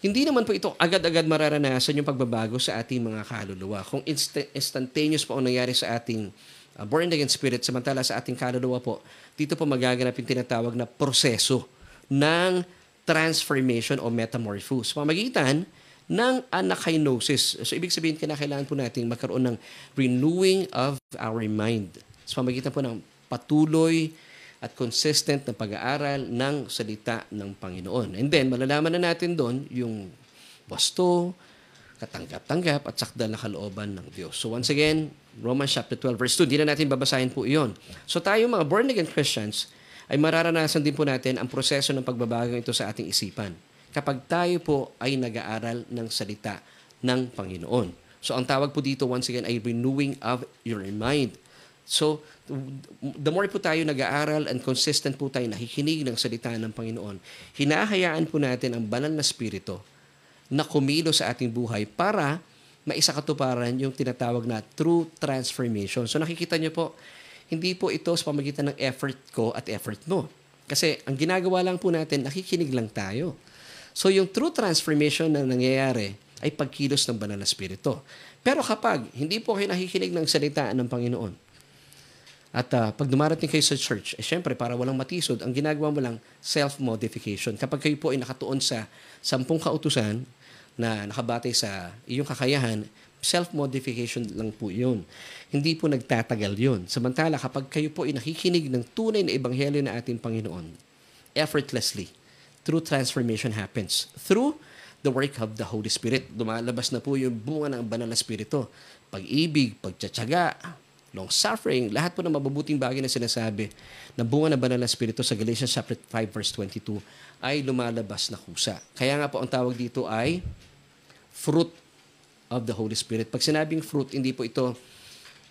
hindi naman po ito agad-agad mararanasan yung pagbabago sa ating mga kaluluwa. Kung inst- instantaneous po ang nangyari sa ating uh, born again spirit, samantala sa ating kaluluwa po, dito po magaganap yung tinatawag na proseso ng transformation o metamorphose. Pamagitan ng anakinosis. So, ibig sabihin, kinakailangan po natin magkaroon ng renewing of our mind. Sa pamagitan po ng patuloy at consistent na pag-aaral ng salita ng Panginoon. And then, malalaman na natin doon yung wasto, katanggap-tanggap at sakdal na kalooban ng Diyos. So once again, Romans chapter 12 verse 2, hindi na natin babasahin po iyon. So tayo mga born-again Christians, ay mararanasan din po natin ang proseso ng pagbabago ito sa ating isipan. Kapag tayo po ay nag-aaral ng salita ng Panginoon. So ang tawag po dito once again ay renewing of your mind. So, the more po tayo nag-aaral and consistent po tayo nakikinig ng salita ng Panginoon, hinahayaan po natin ang banal na spirito na kumilo sa ating buhay para maisakatuparan yung tinatawag na true transformation. So nakikita niyo po, hindi po ito sa pamagitan ng effort ko at effort mo. Kasi ang ginagawa lang po natin, nakikinig lang tayo. So yung true transformation na nangyayari ay pagkilos ng banal na spirito. Pero kapag hindi po kayo nakikinig ng salita ng Panginoon, at uh, pag dumarating kayo sa church, eh syempre para walang matisod, ang ginagawa mo lang self-modification. Kapag kayo po ay nakatuon sa sampung kautusan na nakabatay sa iyong kakayahan, self-modification lang po yun. Hindi po nagtatagal yun. Samantala, kapag kayo po ay nakikinig ng tunay na ebanghelyo na ating Panginoon, effortlessly, true transformation happens. Through the work of the Holy Spirit. Dumalabas na po yung bunga ng banal na spirito. Pag-ibig, pagtsatsaga, long suffering, lahat po ng mabubuting bagay na sinasabi na bunga ng banal na spirito sa Galatians chapter 5 verse 22 ay lumalabas na kusa. Kaya nga po ang tawag dito ay fruit of the Holy Spirit. Pag sinabing fruit, hindi po ito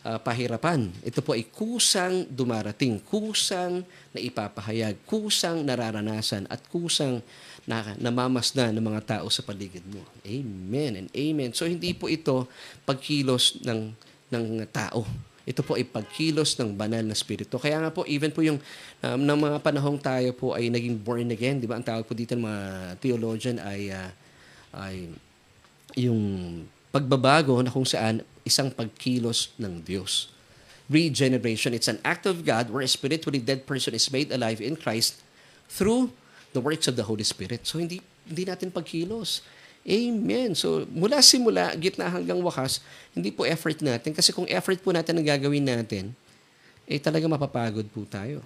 uh, pahirapan. Ito po ay kusang dumarating, kusang na ipapahayag, kusang nararanasan, at kusang na, namamasdan ng mga tao sa paligid mo. Amen and amen. So hindi po ito pagkilos ng ng tao. Ito po ay pagkilos ng banal na spirito. Kaya nga po, even po yung um, ng mga panahong tayo po ay naging born again, di ba? Ang tawag po dito ng mga theologian ay, uh, ay yung pagbabago na kung saan isang pagkilos ng Diyos. Regeneration, it's an act of God where a spiritually dead person is made alive in Christ through the works of the Holy Spirit. So hindi hindi natin pagkilos. Amen. So, mula simula, gitna hanggang wakas, hindi po effort natin. Kasi kung effort po natin ang gagawin natin, eh talaga mapapagod po tayo.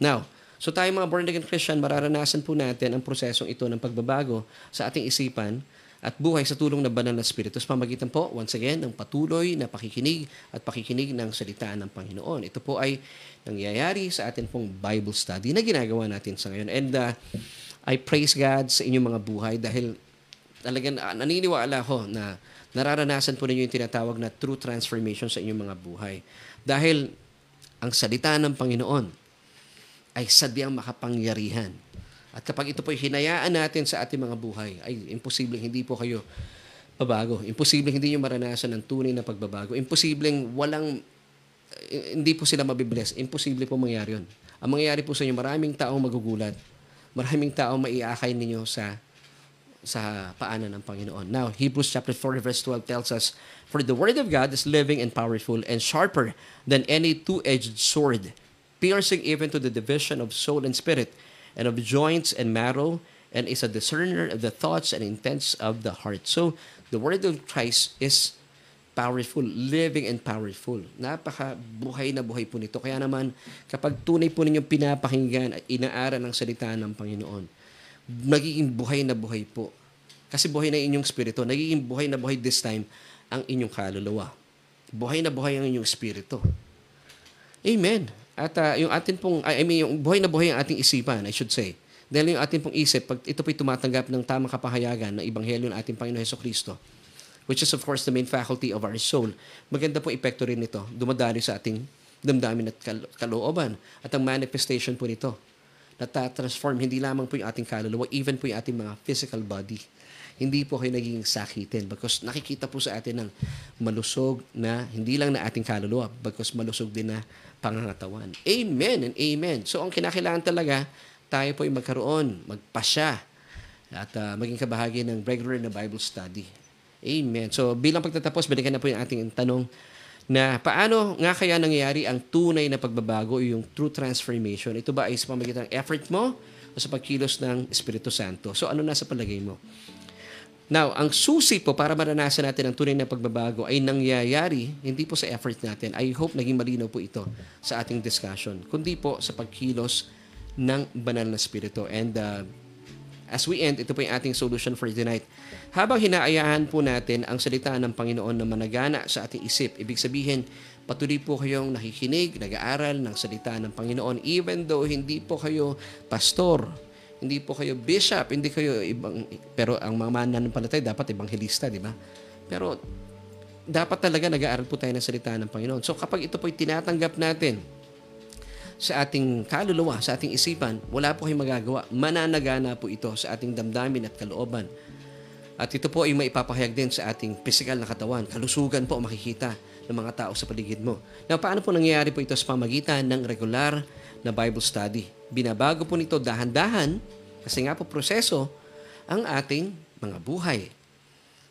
Now, so tayo mga born-again Christian, mararanasan po natin ang prosesong ito ng pagbabago sa ating isipan at buhay sa tulong ng banal na Espiritu. Sa pamagitan po, once again, ng patuloy na pakikinig at pakikinig ng salita ng Panginoon. Ito po ay nangyayari sa atin pong Bible study na ginagawa natin sa ngayon. And uh, I praise God sa inyong mga buhay dahil talagang uh, naniniwala ko na nararanasan po ninyo yung tinatawag na true transformation sa inyong mga buhay. Dahil ang salita ng Panginoon ay sadyang makapangyarihan. At kapag ito po hinayaan natin sa ating mga buhay, ay imposibleng hindi po kayo babago. Imposibleng hindi nyo maranasan ng tunay na pagbabago. Imposibleng walang, hindi po sila mabibless. Imposible po mangyari yun. Ang mangyayari po sa inyo, maraming taong magugulat. Maraming taong maiakay ninyo sa sa paanan ng Panginoon. Now, Hebrews chapter 4 verse 12 tells us, For the word of God is living and powerful and sharper than any two-edged sword, piercing even to the division of soul and spirit, and of joints and marrow, and is a discerner of the thoughts and intents of the heart. So, the word of Christ is powerful, living and powerful. Napaka buhay na buhay po nito. Kaya naman, kapag tunay po ninyong pinapakinggan at inaaral ang salita ng Panginoon, nagiging buhay na buhay po. Kasi buhay na inyong spirito. Nagiging buhay na buhay this time ang inyong kaluluwa. Buhay na buhay ang inyong spirito. Amen. At ah, yung atin pong, I mean, yung buhay na buhay ang ating isipan, I should say. Dahil yung ating pong isip, pag ito po'y tumatanggap ng tamang kapahayagan ng Ebanghelyo ng ating Panginoon Heso Kristo, which is of course the main faculty of our soul, maganda po epekto rin nito, dumadali sa ating damdamin at kal- kalooban. At ang manifestation po nito, natatransform hindi lamang po yung ating kaluluwa, even po yung ating mga physical body. Hindi po kayo naging sakitin because nakikita po sa atin ng malusog na hindi lang na ating kaluluwa because malusog din na pangangatawan. Amen and amen. So ang kinakailangan talaga, tayo po ay magkaroon, magpasya at ah, maging kabahagi ng regular na Bible study. Amen. So bilang pagtatapos, balikan na po yung ating tanong na paano nga kaya nangyayari ang tunay na pagbabago o yung true transformation? Ito ba ay sa pamagitan ng effort mo o sa pagkilos ng Espiritu Santo? So ano nasa palagay mo? Now, ang susi po para maranasan natin ang tunay na pagbabago ay nangyayari hindi po sa effort natin. I hope naging malinaw po ito sa ating discussion, kundi po sa pagkilos ng banal na spirito. And uh, as we end, ito po yung ating solution for tonight. Habang hinaayahan po natin ang salita ng Panginoon na managana sa ating isip, ibig sabihin, patuloy po kayong nakikinig, nag-aaral ng salita ng Panginoon, even though hindi po kayo pastor, hindi po kayo bishop, hindi kayo ibang, pero ang mga mananampalatay dapat ebanghelista, di ba? Pero dapat talaga nag-aaral po tayo ng salita ng Panginoon. So kapag ito po'y tinatanggap natin, sa ating kaluluwa, sa ating isipan, wala po kayong magagawa. Mananagana po ito sa ating damdamin at kalooban. At ito po ay maipapahayag din sa ating physical na katawan. Kalusugan po makikita ng mga tao sa paligid mo. Now, paano po nangyayari po ito sa pamagitan ng regular na Bible study? Binabago po nito dahan-dahan kasi nga po proseso ang ating mga buhay.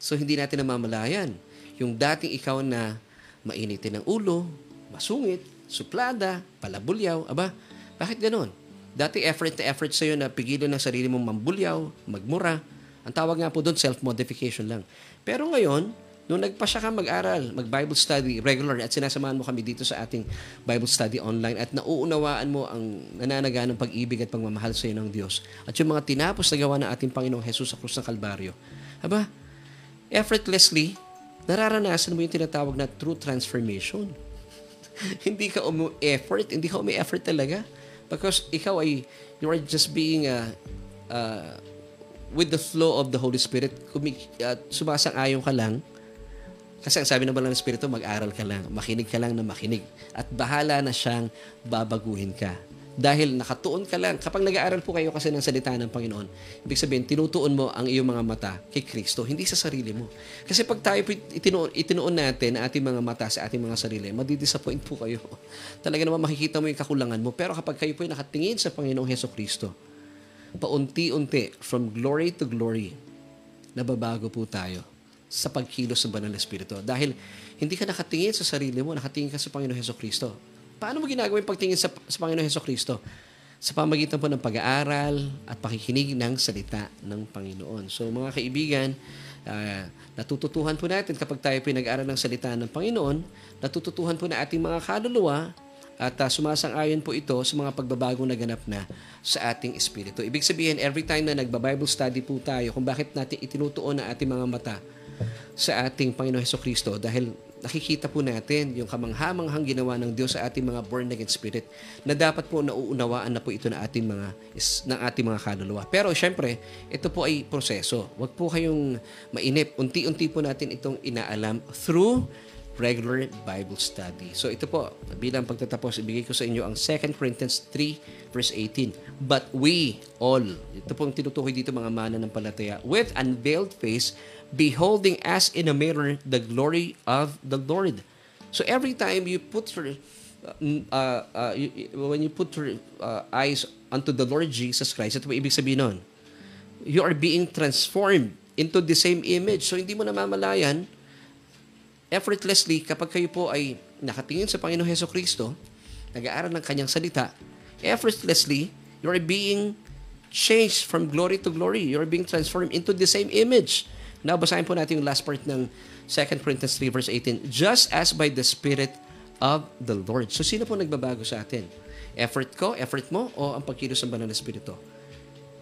So, hindi natin namamalayan. Yung dating ikaw na mainitin ng ulo, masungit, suplada, palabulyaw, aba, bakit ganon? Dati effort na effort sa'yo na pigilan ng sarili mong mambulyaw, magmura. Ang tawag nga po doon, self-modification lang. Pero ngayon, nung nagpasya ka mag-aral, mag-Bible study regular at sinasamahan mo kami dito sa ating Bible study online at nauunawaan mo ang nananaga ng pag-ibig at pagmamahal sa iyo ng Diyos at yung mga tinapos na gawa ng ating Panginoong Jesus sa krus ng Kalbaryo. Aba, effortlessly, nararanasan mo yung tinatawag na true transformation. hindi ka umu-effort, hindi ka umi-effort talaga. Because ikaw ay, you are just being uh, uh, with the flow of the Holy Spirit, kumi, uh, sumasang-ayon ka lang. Kasi ang sabi naman ng Espiritu, mag-aral ka lang, makinig ka lang na makinig. At bahala na siyang babaguhin ka. Dahil nakatuon ka lang. Kapag nag-aaral po kayo kasi ng salita ng Panginoon, ibig sabihin, tinutuon mo ang iyong mga mata kay Kristo, hindi sa sarili mo. Kasi pag tayo itinuon, itinuon natin ang ating mga mata sa ating mga sarili, madidisappoint po kayo. Talaga naman makikita mo yung kakulangan mo. Pero kapag kayo po ay nakatingin sa Panginoong Heso Kristo, paunti-unti, from glory to glory, nababago po tayo sa pagkilos sa banal na Espiritu. Dahil hindi ka nakatingin sa sarili mo, nakatingin ka sa Panginoong Heso Kristo. Paano mo ginagawa yung pagtingin sa, sa Panginoong Heso Kristo? Sa pamagitan po ng pag-aaral at pakikinig ng salita ng Panginoon. So mga kaibigan, uh, natututuhan po natin kapag tayo pinag-aaral ng salita ng Panginoon, natututuhan po na ating mga kaluluwa at uh, sumasang-ayon po ito sa mga pagbabagong naganap na sa ating espiritu. Ibig sabihin, every time na nagba-Bible study po tayo, kung bakit natin itinutuon ang ating mga mata sa ating Panginoon Heso Kristo dahil nakikita po natin yung kamanghamanghang ginawa ng Diyos sa ating mga born again spirit na dapat po nauunawaan na po ito na ating mga is, ng ating mga kaluluwa. Pero syempre, ito po ay proseso. Huwag po kayong mainip. Unti-unti po natin itong inaalam through regular Bible study. So ito po, bilang pagtatapos, ibigay ko sa inyo ang 2 Corinthians 3 verse 18. But we all, ito pong tinutukoy dito mga mana ng palataya, with unveiled face, beholding as in a mirror the glory of the Lord. So every time you put your, uh, uh, you, when you put your uh, eyes unto the Lord Jesus Christ, ito po ibig sabihin nun, you are being transformed into the same image. So hindi mo namamalayan, effortlessly, kapag kayo po ay nakatingin sa Panginoong Heso Kristo, nag-aaral ng kanyang salita, effortlessly, you are being changed from glory to glory. You are being transformed into the same image. Now, basahin po natin yung last part ng 2 Corinthians 3 verse 18. Just as by the Spirit of the Lord. So, sino po nagbabago sa atin? Effort ko, effort mo, o ang pagkilos ng banal na Espiritu?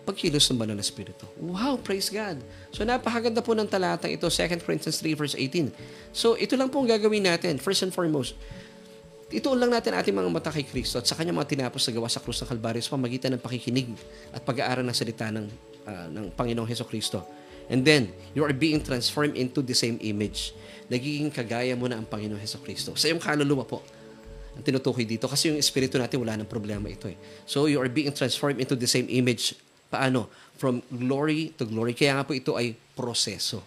Pagkilos ng banal na Espiritu. Wow, praise God. So, napakaganda po ng talatang ito, 2 Corinthians 3 verse 18. So, ito lang po ang gagawin natin. First and foremost, ituon lang natin ating mga mata kay Kristo at sa kanya mga tinapos na gawa sa krus ng Kalbaryo sa pamagitan ng pakikinig at pag-aaral ng salita ng, uh, ng Panginoong Heso Kristo. And then, you are being transformed into the same image. Nagiging kagaya mo na ang Panginoong Heso Kristo. Sa iyong kaluluwa po, ang tinutukoy dito. Kasi yung espiritu natin, wala ng problema ito eh. So, you are being transformed into the same image. Paano? From glory to glory. Kaya nga po ito ay proseso.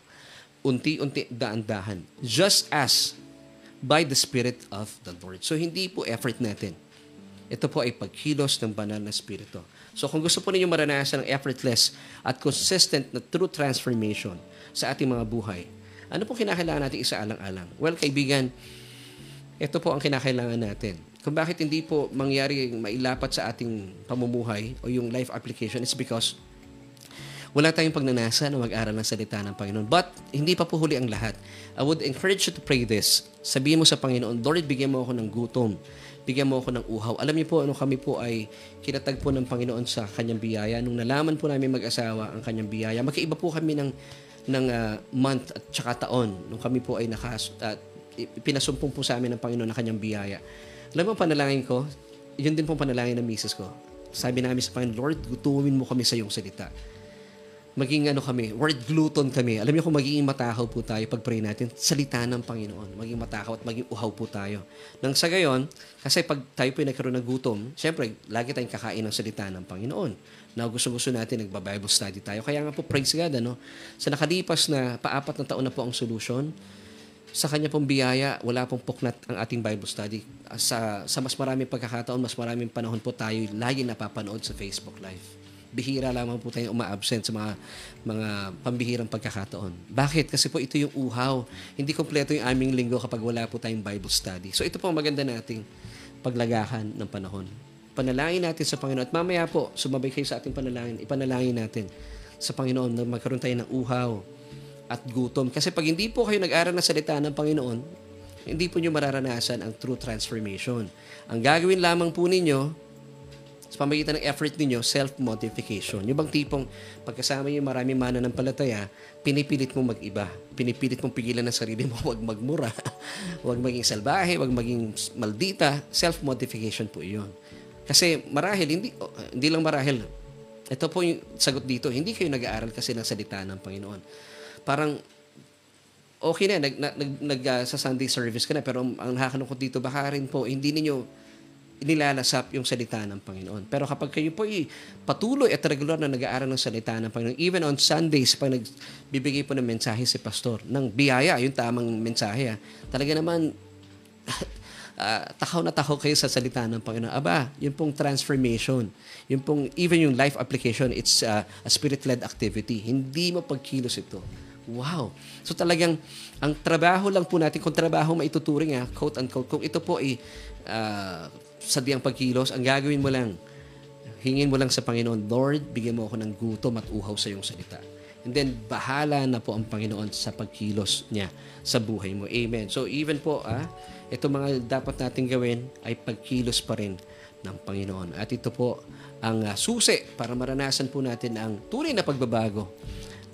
Unti-unti, daan-dahan. Just as by the Spirit of the Lord. So, hindi po effort natin. Ito po ay pagkilos ng banal na Espiritu. So, kung gusto po ninyo maranasan ng effortless at consistent na true transformation sa ating mga buhay, ano po kinakailangan natin isaalang-alang? Well, kaibigan, ito po ang kinakailangan natin. Kung bakit hindi po mangyari mailapat sa ating pamumuhay o yung life application is because wala tayong pagnanasa na mag-aral ng salita ng Panginoon. But, hindi pa po huli ang lahat. I would encourage you to pray this. Sabihin mo sa Panginoon, Lord, bigyan mo ako ng gutom. Bigyan mo ako ng uhaw. Alam niyo po, ano kami po ay kinatag po ng Panginoon sa kanyang biyaya. Nung nalaman po namin mag-asawa ang kanyang biyaya, magkaiba po kami ng, ng uh, month at tsaka taon. Nung kami po ay nakas, uh, pinasumpong po sa amin ng Panginoon na kanyang biyaya. Alam mo, panalangin ko, yun din po panalangin ng misis ko. Sabi namin sa Panginoon, Lord, gutumin mo kami sa iyong salita. Maging ano kami, word glutton kami. Alam niyo kung magiging matakaw po tayo pag pray natin, salita ng Panginoon. Maging matakaw at maging uhaw po tayo. Nang sa gayon, kasi pag tayo po ay nagkaroon ng gutom, syempre, lagi tayong kakain ng salita ng Panginoon. Na gusto-gusto natin, nagba-Bible study tayo. Kaya nga po, praise God, ano? Sa nakalipas na paapat na taon na po ang solusyon, sa kanya pong biyaya, wala pong puknat ang ating Bible study. Sa, sa mas maraming pagkakataon, mas maraming panahon po tayo lagi napapanood sa Facebook Live. Bihira lamang po tayong uma-absent sa mga, mga pambihirang pagkakataon. Bakit? Kasi po ito yung uhaw. Hindi kompleto yung aming linggo kapag wala po tayong Bible study. So ito po ang maganda nating paglagahan ng panahon. Panalangin natin sa Panginoon. At mamaya po, sumabay kayo sa ating panalangin. Ipanalangin natin sa Panginoon na magkaroon tayo ng uhaw, at gutom. Kasi pag hindi po kayo nag-aral ng salita ng Panginoon, hindi po nyo mararanasan ang true transformation. Ang gagawin lamang po ninyo, sa pamagitan ng effort ninyo, self-modification. Yung bang tipong pagkasama yung maraming mana ng palataya, pinipilit mo mag-iba. Pinipilit mong pigilan ng sarili mo, huwag magmura, huwag maging salbahe, huwag maging maldita. Self-modification po yun. Kasi marahil, hindi, oh, hindi lang marahil, ito po yung sagot dito, hindi kayo nag-aaral kasi ng salita ng Panginoon parang okay na, nag, nag, nag uh, sa Sunday service ka na, pero ang nakakalungkot dito, baka rin po, hindi ninyo nilalasap yung salita ng Panginoon. Pero kapag kayo po ay patuloy at regular na nag-aaral ng salita ng Panginoon, even on Sundays, pag nagbibigay po ng mensahe si Pastor, ng biyaya, yung tamang mensahe, ha, ah, talaga naman, uh, takaw na takaw kayo sa salita ng Panginoon. Aba, yung pong transformation, yung pong, even yung life application, it's uh, a spirit-led activity. Hindi mo pagkilos ito Wow. So talagang ang trabaho lang po natin, kung trabaho maituturing ha, quote unquote, kung ito po ay uh, sadyang pagkilos, ang gagawin mo lang, hingin mo lang sa Panginoon, Lord, bigyan mo ako ng gutom at uhaw sa iyong salita. And then, bahala na po ang Panginoon sa pagkilos niya sa buhay mo. Amen. So, even po, ah, ito mga dapat natin gawin ay pagkilos pa rin ng Panginoon. At ito po ang uh, susi para maranasan po natin ang tunay na pagbabago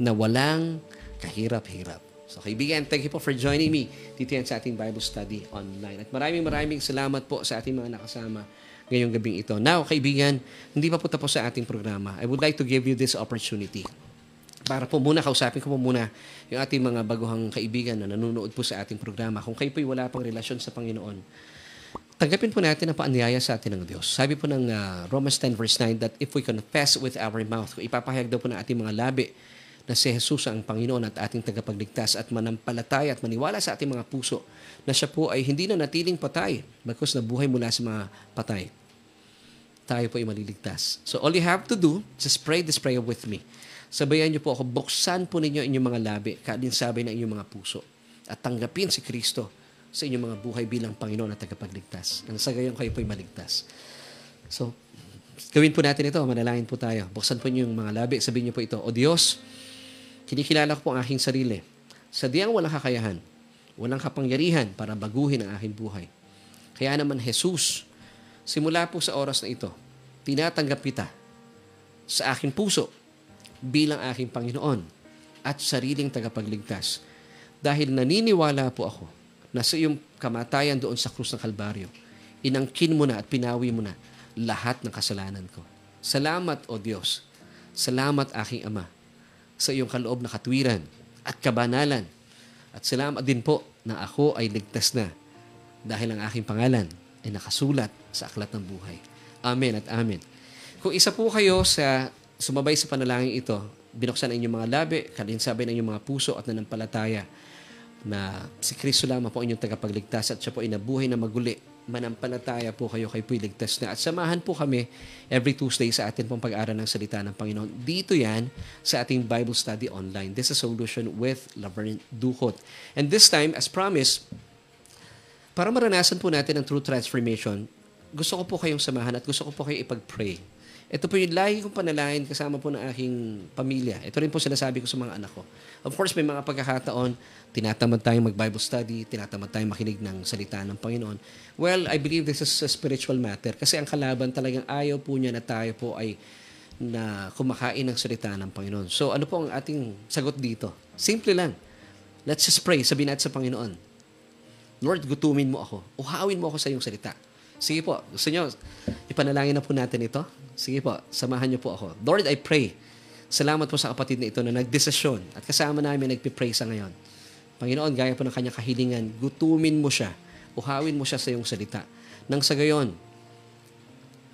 na walang kahirap-hirap. So kaibigan, thank you po for joining me dito yan sa ating Bible study online. At maraming maraming salamat po sa ating mga nakasama ngayong gabing ito. Now, kaibigan, hindi pa po tapos sa ating programa. I would like to give you this opportunity para po muna kausapin ko po muna yung ating mga baguhang kaibigan na nanonood po sa ating programa. Kung kayo po'y wala pang relasyon sa Panginoon, tanggapin po natin ang paanyaya sa atin ng Diyos. Sabi po ng uh, Romans 10 verse 9 that if we confess with our mouth, kung ipapahayag daw po ng ating mga labi na si Jesus ang Panginoon at ating tagapagligtas at manampalataya at maniwala sa ating mga puso na siya po ay hindi na natiling patay bagkus na buhay mula sa mga patay. Tayo po ay maliligtas. So all you have to do, just pray this prayer with me. Sabayan niyo po ako, buksan po ninyo inyong mga labi, kalinsabay ng inyong mga puso at tanggapin si Kristo sa inyong mga buhay bilang Panginoon at tagapagligtas. Nang sa gayon kayo po ay maligtas. So, gawin po natin ito. Manalangin po tayo. Buksan po niyo yung mga labi. Sabihin niyo po ito, O Diyos, Kinikilala ko po ang aking sarili. Sadyang walang kakayahan, walang kapangyarihan para baguhin ang aking buhay. Kaya naman, Jesus, simula po sa oras na ito, tinatanggap kita sa aking puso bilang aking Panginoon at sariling tagapagligtas. Dahil naniniwala po ako na sa iyong kamatayan doon sa krus ng Kalbaryo, inangkin mo na at pinawi mo na lahat ng kasalanan ko. Salamat, O Diyos. Salamat, aking Ama, sa iyong kaloob na katwiran at kabanalan. At salamat din po na ako ay ligtas na dahil ang aking pangalan ay nakasulat sa aklat ng buhay. Amen at amen. Kung isa po kayo sa sumabay sa panalangin ito, binuksan ang inyong mga labi, kalinsabay ng inyong mga puso at nanampalataya na si Kristo lamang po inyong tagapagligtas at siya po ay nabuhay na maguli. Manampalataya po kayo kay po'y ligtas na. At samahan po kami every Tuesday sa atin pong pag-aaral ng salita ng Panginoon. Dito yan sa ating Bible study online. This is Solution with Laverne Duhot. And this time, as promised, para maranasan po natin ang true transformation, gusto ko po kayong samahan at gusto ko po kayong ipag-pray. Ito po yung lagi kong panalangin kasama po ng aking pamilya. Ito rin po sinasabi ko sa mga anak ko. Of course, may mga pagkakataon, tinatamad tayong mag-Bible study, tinatamad tayong makinig ng salita ng Panginoon. Well, I believe this is a spiritual matter kasi ang kalaban talagang ayaw po niya na tayo po ay na kumakain ng salita ng Panginoon. So ano po ang ating sagot dito? Simple lang. Let's just pray. Sabihin natin sa Panginoon, Lord, gutumin mo ako. Uhawin mo ako sa iyong salita. Sige po, gusto nyo, ipanalangin na po natin ito. Sige po, samahan niyo po ako. Lord, I pray. Salamat po sa kapatid na ito na nagdesisyon at kasama namin nagpipray sa ngayon. Panginoon, gaya po ng kanyang kahilingan, gutumin mo siya. Uhawin mo siya sa iyong salita. Nang sa gayon,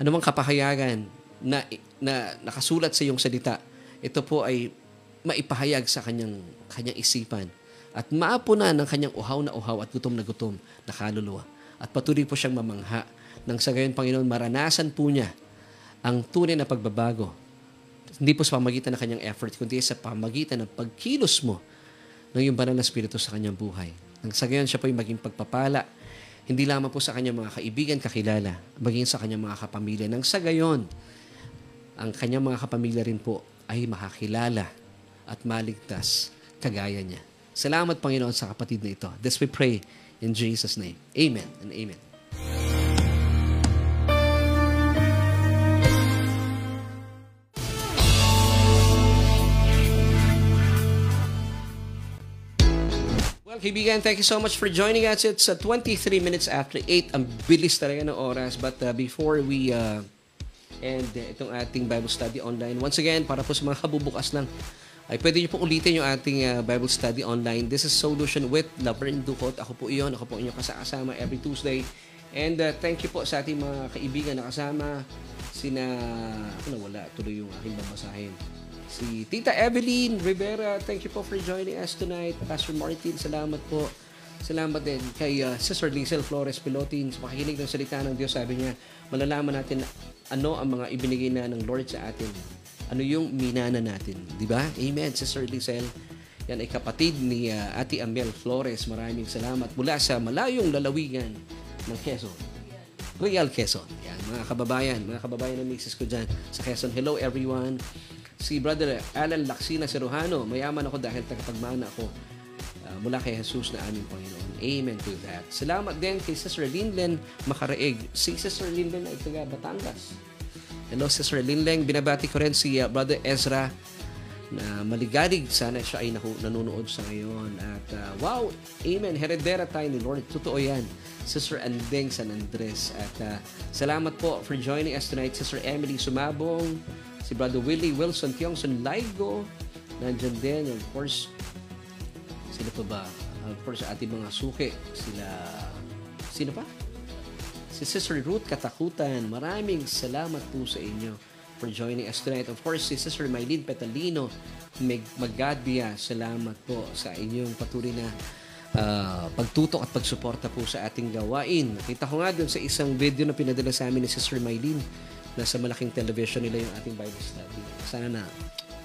anumang kapahayagan na, na nakasulat sa iyong salita, ito po ay maipahayag sa kanyang, kanyang isipan at maapunan ng kanyang uhaw na uhaw at gutom na gutom na kaluluwa. At patuloy po siyang mamangha nang sa gayon, Panginoon, maranasan po niya ang tunay na pagbabago. Hindi po sa pamagitan ng kanyang effort, kundi sa pamagitan ng pagkilos mo ng iyong banal na spirito sa kanyang buhay. Nang sa gayon, siya po ay maging pagpapala, hindi lamang po sa kanyang mga kaibigan, kakilala, maging sa kanyang mga kapamilya. Nang sa gayon, ang kanyang mga kapamilya rin po ay makakilala at maligtas kagaya niya. Salamat, Panginoon, sa kapatid na ito. This we pray in Jesus' name. Amen and amen. Well, kaibigan, thank you so much for joining us. It's uh, 23 minutes after 8. Ang bilis talaga ng oras. But uh, before we uh, end itong ating Bible study online, once again, para po sa mga kabubukas lang, ay pwede niyo po ulitin yung ating uh, Bible study online. This is Solution with Laverne Ducot. Ako po iyon. Ako po inyong kasama every Tuesday. And uh, thank you po sa ating mga kaibigan na kasama. Sina, ako na wala, tuloy yung aking babasahin. Si Tita Evelyn Rivera, thank you po for joining us tonight. Pastor Martin, salamat po. Salamat din kay uh, Sister Lizel Flores Pilotin sa pakikinig ng salita ng Diyos. Sabi niya, malalaman natin ano ang mga ibinigay na ng Lord sa atin. Ano yung minana natin. Di ba? Amen, Sister Lizel. Yan ay kapatid ni uh, Ate Amel Flores. Maraming salamat mula sa malayong lalawigan ng Quezon. Real Quezon. Yan, mga kababayan, mga kababayan ng misis ko dyan sa Quezon. Hello everyone. Si Brother Alan Laksina Serujano, mayaman ako dahil tagapagmana ako uh, mula kay Jesus na aming Panginoon. Amen to that. Salamat din kay Sister Linlen Makaraig. Si Sister Linlen ay taga Batangas. Hello, Sister Linlen. Binabati ko rin si uh, Brother Ezra na maligalig. Sana siya ay nanonood sa ngayon. At uh, wow, amen. Heredera tayo ni Lord. Totoo yan. Sister Andeng San Andres. At uh, salamat po for joining us tonight. Sister Emily Sumabong, si Brother Willie Wilson Tiongson Laigo. Nandyan din. Of course, sila pa ba? Of course, ating mga suki. Sila, sino pa? Si Sister Ruth Katakutan. Maraming salamat po sa inyo for joining us tonight. Of course, si Sister Maylene Petalino Magadbia, salamat po sa inyong patuloy na uh, pagtutok at pagsuporta po sa ating gawain. Nakita ko nga doon sa isang video na pinadala sa amin ni Sister Maylene na sa malaking television nila yung ating Bible study. Sana na.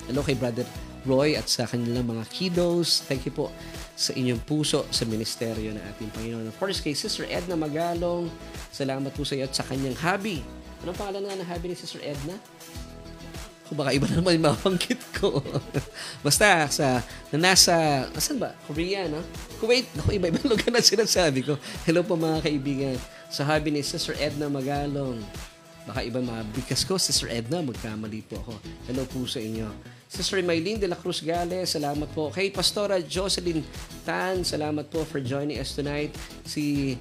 Hello kay Brother Roy at sa kanilang mga kiddos. Thank you po sa inyong puso sa ministeryo ng ating Panginoon. Of course, kay Sister Edna Magalong, salamat po sa iyo at sa kanyang hubby. Anong pangalan nga ng hubby ni Sister Edna? Kung baka iba na naman yung mabanggit ko. Basta sa, na nasa, asan ba? Korea, no? Kuwait. Naku, iba-ibang lugar na sinasabi ko. Hello po mga kaibigan. Sa hobby ni Sister Edna Magalong. Baka iba mabigas ko, Sister Edna, magkamali po ako. Hello po sa inyo. Sister Maylene de la Cruz Gales, salamat po. Kay Pastora Jocelyn Tan, salamat po for joining us tonight. Si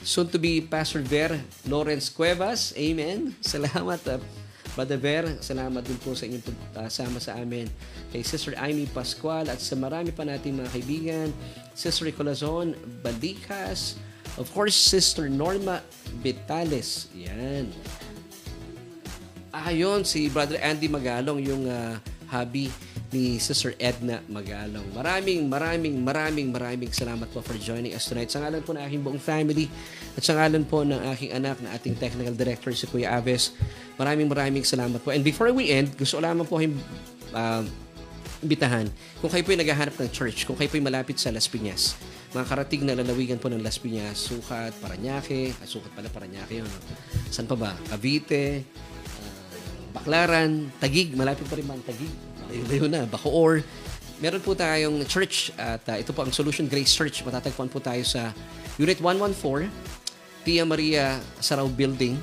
soon to be Pastor Ver Lawrence Cuevas. Amen. Salamat, uh, Brother Ver. Salamat din po sa inyong pagsama sa amin. Kay Sister Amy Pascual at sa marami pa nating mga kaibigan. Sister Colazon Balikas. Of course, Sister Norma Vitales. Yan. Ayun, si Brother Andy Magalong, yung uh, hubby ni Sister Edna Magalong. Maraming, maraming, maraming, maraming salamat po for joining us tonight. Sa ngalan po ng aking buong family at sa ngalan po ng aking anak na ating technical director si Kuya Aves, maraming, maraming salamat po. And before we end, gusto ko lamang po kayong uh, imbitahan. Kung kayo po ay naghahanap ng church, kung kayo po ay malapit sa Las Piñas, mga karating na lalawigan po ng Las Piñas, Sukat, Paranaque, ah, Sukat pala Paranaque yun. Saan pa ba? Cavite, Baclaran, Tagig, malapit pa rin ang Tagig? Malayo na, Bacoor. Meron po tayong church at uh, ito po ang Solution Grace Church. Matatagpuan po tayo sa Unit 114, Tia Maria Sarao Building,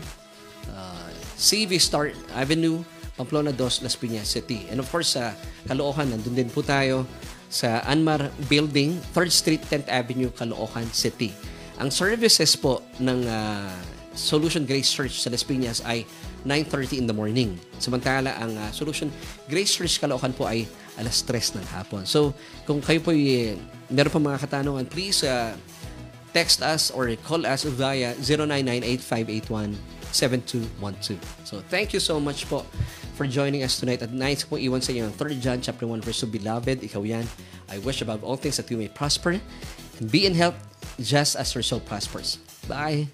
uh, CV Star Avenue, Pamplona 2, Las Piñas City. And of course, sa Caloocan, nandun din po tayo sa Anmar Building, 3rd Street, 10th Avenue, Caloocan City. Ang services po ng uh, Solution Grace Church sa Las Piñas ay 9.30 in the morning. Samantala, ang uh, Solution Grace Church Caloocan po ay alas 3 ng hapon. So, kung kayo po ay meron pa mga katanungan, please uh, text us or call us via 0998-581-7212. So, thank you so much po for joining us tonight. At nice po iwan sa inyo ang 3 John chapter 1 verse 2, Beloved, ikaw yan. I wish above all things that you may prosper and be in health just as your soul prospers. Bye!